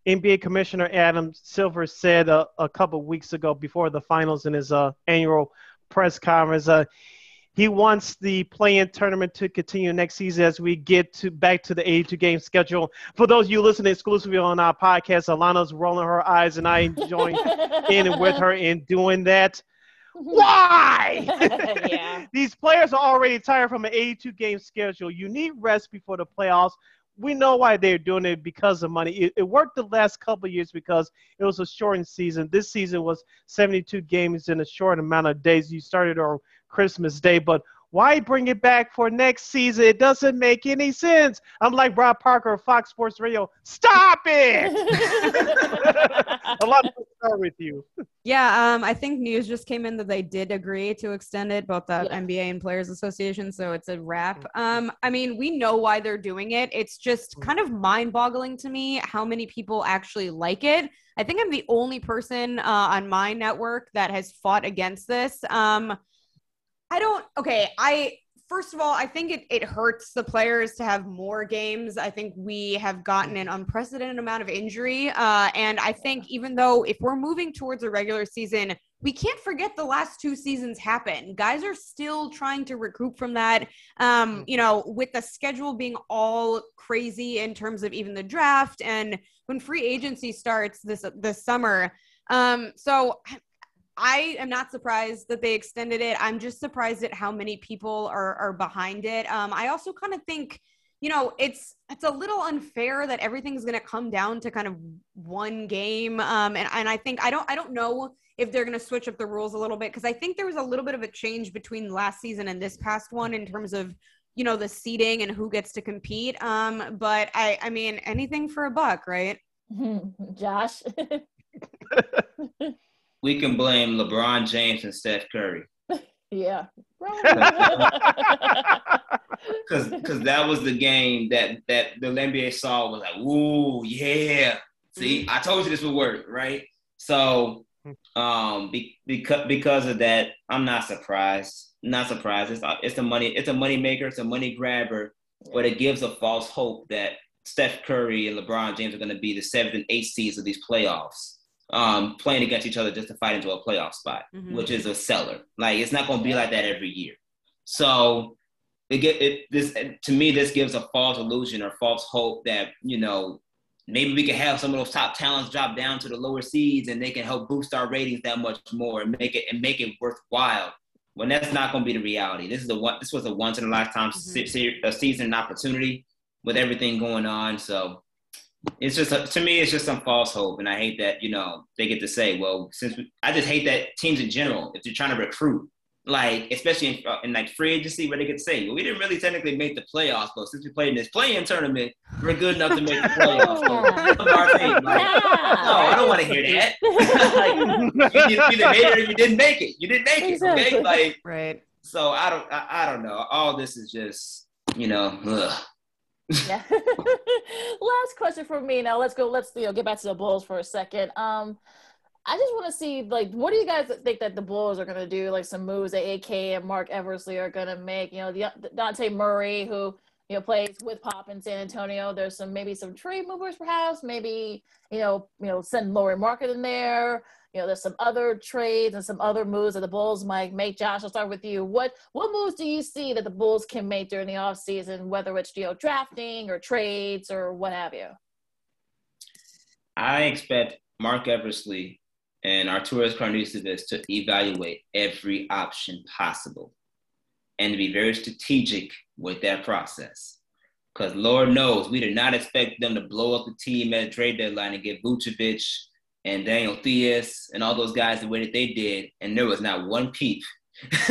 NBA Commissioner Adam Silver said uh, a couple weeks ago before the finals in his uh, annual press conference uh, he wants the play-in tournament to continue next season as we get to back to the 82 game schedule. For those of you listening exclusively on our podcast, Alana's rolling her eyes and I enjoying in with her in doing that. Why? yeah. These players are already tired from an 82 game schedule. You need rest before the playoffs. We know why they're doing it because of money. It, it worked the last couple years because it was a shortened season. This season was 72 games in a short amount of days. You started on Christmas Day, but why bring it back for next season? It doesn't make any sense. I'm like Rob Parker of Fox Sports Radio. Stop it! Alana start with you. Yeah, um, I think news just came in that they did agree to extend it, both the yeah. NBA and Players Association. So it's a wrap. Um, I mean, we know why they're doing it. It's just mm. kind of mind-boggling to me how many people actually like it. I think I'm the only person uh, on my network that has fought against this. Um, I don't. Okay, I first of all, I think it, it hurts the players to have more games. I think we have gotten an unprecedented amount of injury. Uh, and I think even though if we're moving towards a regular season, we can't forget the last two seasons happened. Guys are still trying to recoup from that. Um, you know, with the schedule being all crazy in terms of even the draft and when free agency starts this this summer. Um, so I am not surprised that they extended it. I'm just surprised at how many people are are behind it. Um, I also kind of think, you know, it's it's a little unfair that everything's going to come down to kind of one game. Um, and and I think I don't I don't know if they're going to switch up the rules a little bit because I think there was a little bit of a change between last season and this past one in terms of you know the seating and who gets to compete. Um, but I I mean anything for a buck, right? Josh. we can blame LeBron James and Steph Curry. yeah. Because because that was the game that that the NBA saw was like, ooh, yeah. See, mm-hmm. I told you this would work, right? So um be, because because of that, I'm not surprised. Not surprised. It's it's a money, it's a money maker, it's a money grabber, but it gives a false hope that Steph Curry and LeBron James are going to be the seventh and eighth seeds of these playoffs um, playing against each other just to fight into a playoff spot, mm-hmm. which is a seller. Like it's not going to be like that every year. So it get it this to me this gives a false illusion or false hope that you know maybe we can have some of those top talents drop down to the lower seeds and they can help boost our ratings that much more and make it and make it worthwhile. When that's not going to be the reality. This is a one. This was a once in a lifetime mm-hmm. season opportunity with everything going on. So it's just to me it's just some false hope and i hate that you know they get to say well since we, i just hate that teams in general if they're trying to recruit like especially in, uh, in like free agency where they could say well we didn't really technically make the playoffs but since we played in this play-in tournament we're good enough to make the playoffs. So, our team. Like, no i don't want to hear that. Like, you, you either made it or you didn't make it. You didn't make it okay? Like right. So I don't, I, I don't know. All this is just, you know, ugh. Yeah. Last question for me. Now let's go. Let's you know get back to the Bulls for a second. Um, I just want to see like what do you guys think that the Bulls are gonna do? Like some moves that AK and Marc Eversley are gonna make. You know, the Dejounte Murray who you know plays with Pop in San Antonio. There's some maybe some trade movers perhaps. Maybe you know you know send Lauri Markkanen in there you know, there's some other trades and some other moves that the Bulls might make. Josh, I'll start with you. What what moves do you see that the Bulls can make during the offseason, whether it's you know drafting or trades or what have you? I expect Marc Eversley and Arturas Karnisovas to evaluate every option possible and to be very strategic with that process. Because Lord knows we did not expect them to blow up the team at trade deadline and get Vucevic and Daniel Theis and all those guys the way that they did, and there was not one peep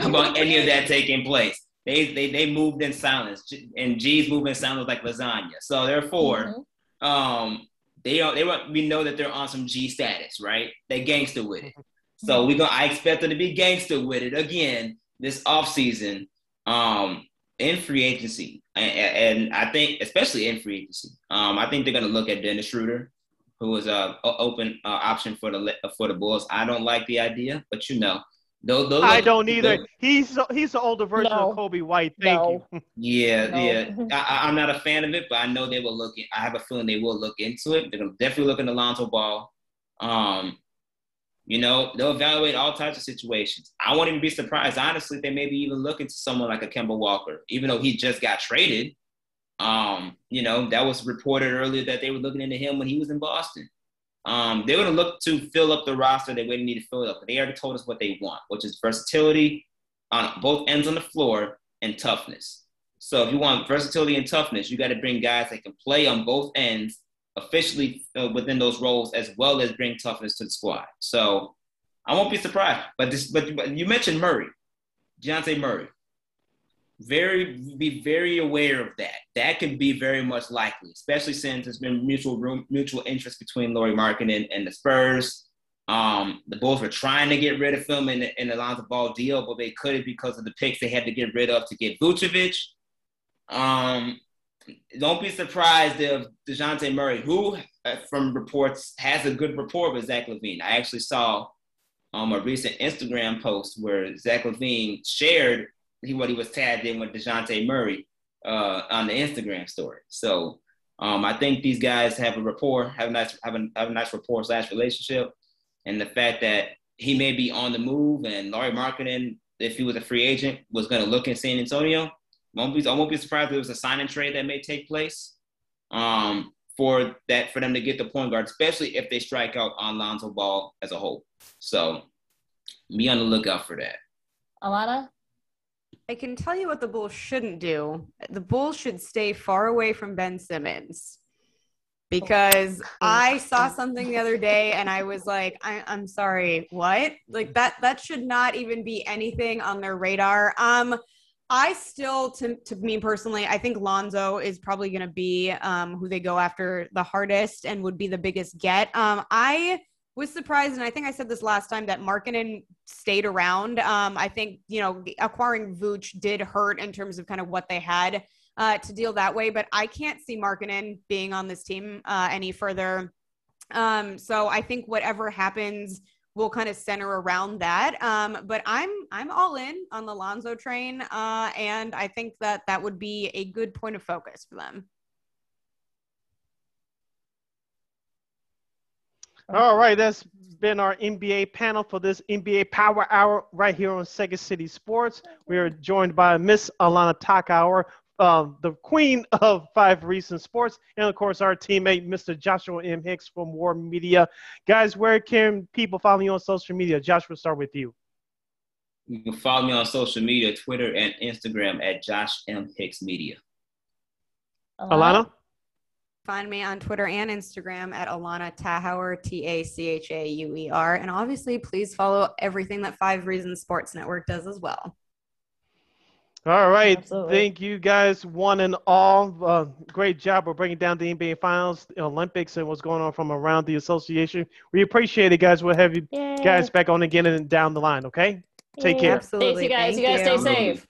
about any of that taking place. They, they they moved in silence, and G's moved in silence like lasagna. So therefore, mm-hmm. um, they are they we know that they're on some G status, right? They gangster with it. So we gonna I expect them to be gangster with it again this off season, um, in free agency, and, and I think especially in free agency, um, I think they're gonna look at Dennis Schroeder who was a open uh, option for the for the Bulls. I don't like the idea, but you know, those, those I don't either. Those, he's he's the older version no. of Coby White. Thank no. you. Yeah, no. yeah. I, am not a fan of it, but I know they will look. In, I have a feeling they will look into it. They're gonna definitely look into Lonzo Ball. Um, you know, they'll evaluate all types of situations. I won't even be surprised, honestly, they maybe even look into someone like a Kemba Walker, even though he just got traded. Um, you know, that was reported earlier that they were looking into him when he was in Boston. Um, they're going to look to fill up the roster they wouldn't need to fill it up. But they already told us what they want, which is versatility on both ends on the floor and toughness. So if you want versatility and toughness, you got to bring guys that can play on both ends officially uh, within those roles, as well as bring toughness to the squad. So I won't be surprised. But this, but, but you mentioned Murray, Dejounte Murray very be very aware of that. That can be very much likely, especially since there's been mutual mutual interest between Lauri Markkanen and, and the Spurs. Um, the Bulls were trying to get rid of him in the, in the Lonzo Ball deal, but they couldn't because of the picks they had to get rid of to get Vucevic. Um, don't be surprised if Dejounte Murray, who uh, from reports has a good rapport with Zach LaVine. I actually saw um, a recent Instagram post where Zach LaVine shared he what he was tagged in with Dejounte Murray uh, on the Instagram story. So um, I think these guys have a rapport, have a nice have a, have a nice rapport slash relationship, and the fact that he may be on the move and Lauri Markkanen, if he was a free agent, was going to look in San Antonio. Won't be, I won't be surprised if there was a signing trade that may take place um, for that for them to get the point guard, especially if they strike out on Lonzo Ball as a whole. So be on the lookout for that. Alana? I can tell you what the Bulls shouldn't do. The Bulls should stay far away from Ben Simmons because I saw something the other day and I was like, I, am sorry, what? Like that that should not even be anything on their radar. Um, I still, to, to me personally, I think Lonzo is probably going to be um, who they go after the hardest and would be the biggest get. Um, I was surprised, and I think I said this last time that Markkanen stayed around. Um, I think you know acquiring Vooch did hurt in terms of kind of what they had uh, to deal that way, but I can't see Markkanen being on this team uh, any further. Um, so I think whatever happens will kind of center around that. Um, but I'm I'm all in on the Lonzo train, uh, and I think that that would be a good point of focus for them. All right, that's been our NBA panel for this NBA Power Hour right here on Second City Sports. We are joined by Miss Alana Tachauer, um, the queen of Five Reasons Sports, and of course our teammate Mr. Joshua M. Hicks from WARR Media. Guys, where can people follow you on social media? Josh, we'll start with you. You can follow me on social media, Twitter and Instagram at Josh M. Hicks Media. Alana? Find me on Twitter and Instagram at Alana Tachauer, T A C H A U E R. And obviously, please follow everything that Five Reasons Sports Network does as well. All right. Absolutely. Thank you guys, one and all. Uh, great job of breaking down the NBA Finals, the Olympics, and what's going on from around the association. We appreciate it, guys. We'll have you Yay. guys back on again and down the line, okay? Take care. Absolutely. Thanks, you guys. Thank you guys stay you.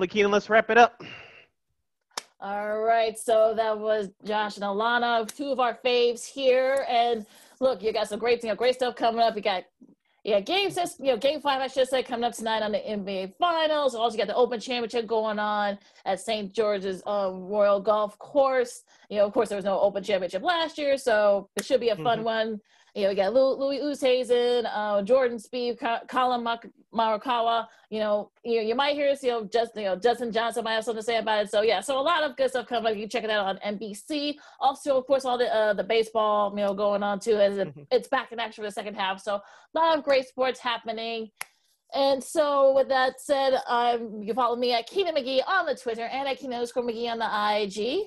Lakina, let's wrap it up. All right, so that was Josh and Alana, two of our faves here. And look, you got some great, you know, great stuff coming up. You got, yeah, game six, you know, game five, I should say, coming up tonight on the NBA Finals. Also, got the Open Championship going on at St. George's um, Royal Golf Course. You know, of course, there was no Open Championship last year, so it should be a fun Mhm. one. You know, we got Lou- Louis Oosthuizen, uh, Jordan Ka- Collin Morikawa. You know, you you might hear us, you know, just you know, Dustin Johnson might have something to say about it. So yeah, so a lot of good stuff coming up. You can check it out on NBC. Also, of course, all the uh, the baseball, you know, going on too as it, Mhm. it's back in action for the second half. So a lot of great sports happening. And so, with that said, um, you can follow me at Keenan McGee on the Twitter and at Keenan underscore McGee on the IG.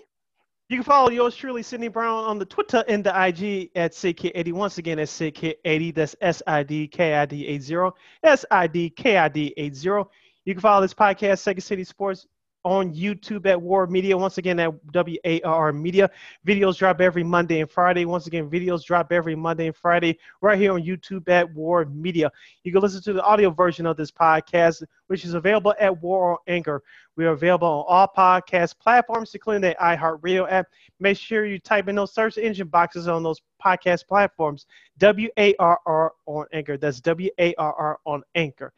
You can follow yours truly, Sydney Brown, on the Twitter and the IG at SidKid80. Once again, that's SidKid80. That's S I D K I D 80. S I D K I D 80. You can follow this podcast, Second City Sports, on YouTube at WARR Media. Once again, at WARR Media. Videos drop every Monday and Friday. Once again, videos drop every Monday and Friday right here on YouTube at WARR Media. You can listen to the audio version of this podcast, which is available at WARR on Anchor. We are available on all podcast platforms, including the iHeartRadio app. Make sure you type in those search engine boxes on those podcast platforms. W A R R on Anchor. That's W A R R on Anchor.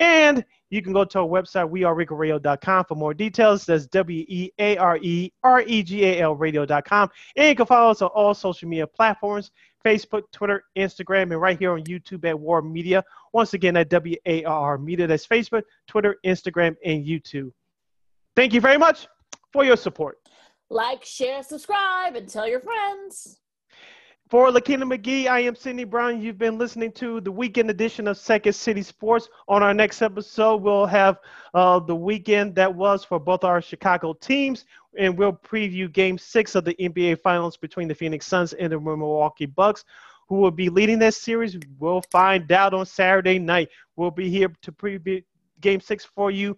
And you can go to our website, weareregalradio.com for more details. That's W E A R E R E G A L radio.com. And you can follow us on all social media platforms Facebook, Twitter, Instagram, and right here on YouTube at WARR Media. Once again, at W A R R Media. That's Facebook, Twitter, Instagram, and YouTube. Thank you very much for your support. Like, share, subscribe, and tell your friends. For Lakina McGee, I am Sidney Brown. You've been listening to the weekend edition of Second City Sports. On our next episode, we'll have uh, the weekend that was for both our Chicago teams, and we'll preview Game Six of the NBA Finals between the Phoenix Suns and the Milwaukee Bucks. Who will be leading this series? We'll find out on Saturday night. We'll be here to preview Game Six for you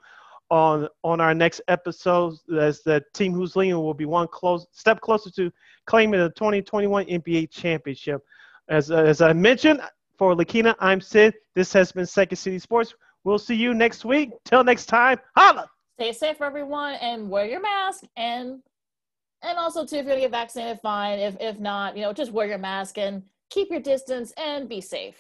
on on our next episode. As the team who's leading will be one close step closer to claiming the 2021 NBA championship. As, as I mentioned, for Lakina, I'm Sid. This has been Second City Sports. We'll see you next week. Till next time, holla! Stay safe, everyone, and wear your mask. And and also, too, if you're gonna get vaccinated, fine. If if not, you know, just wear your mask and keep your distance and be safe.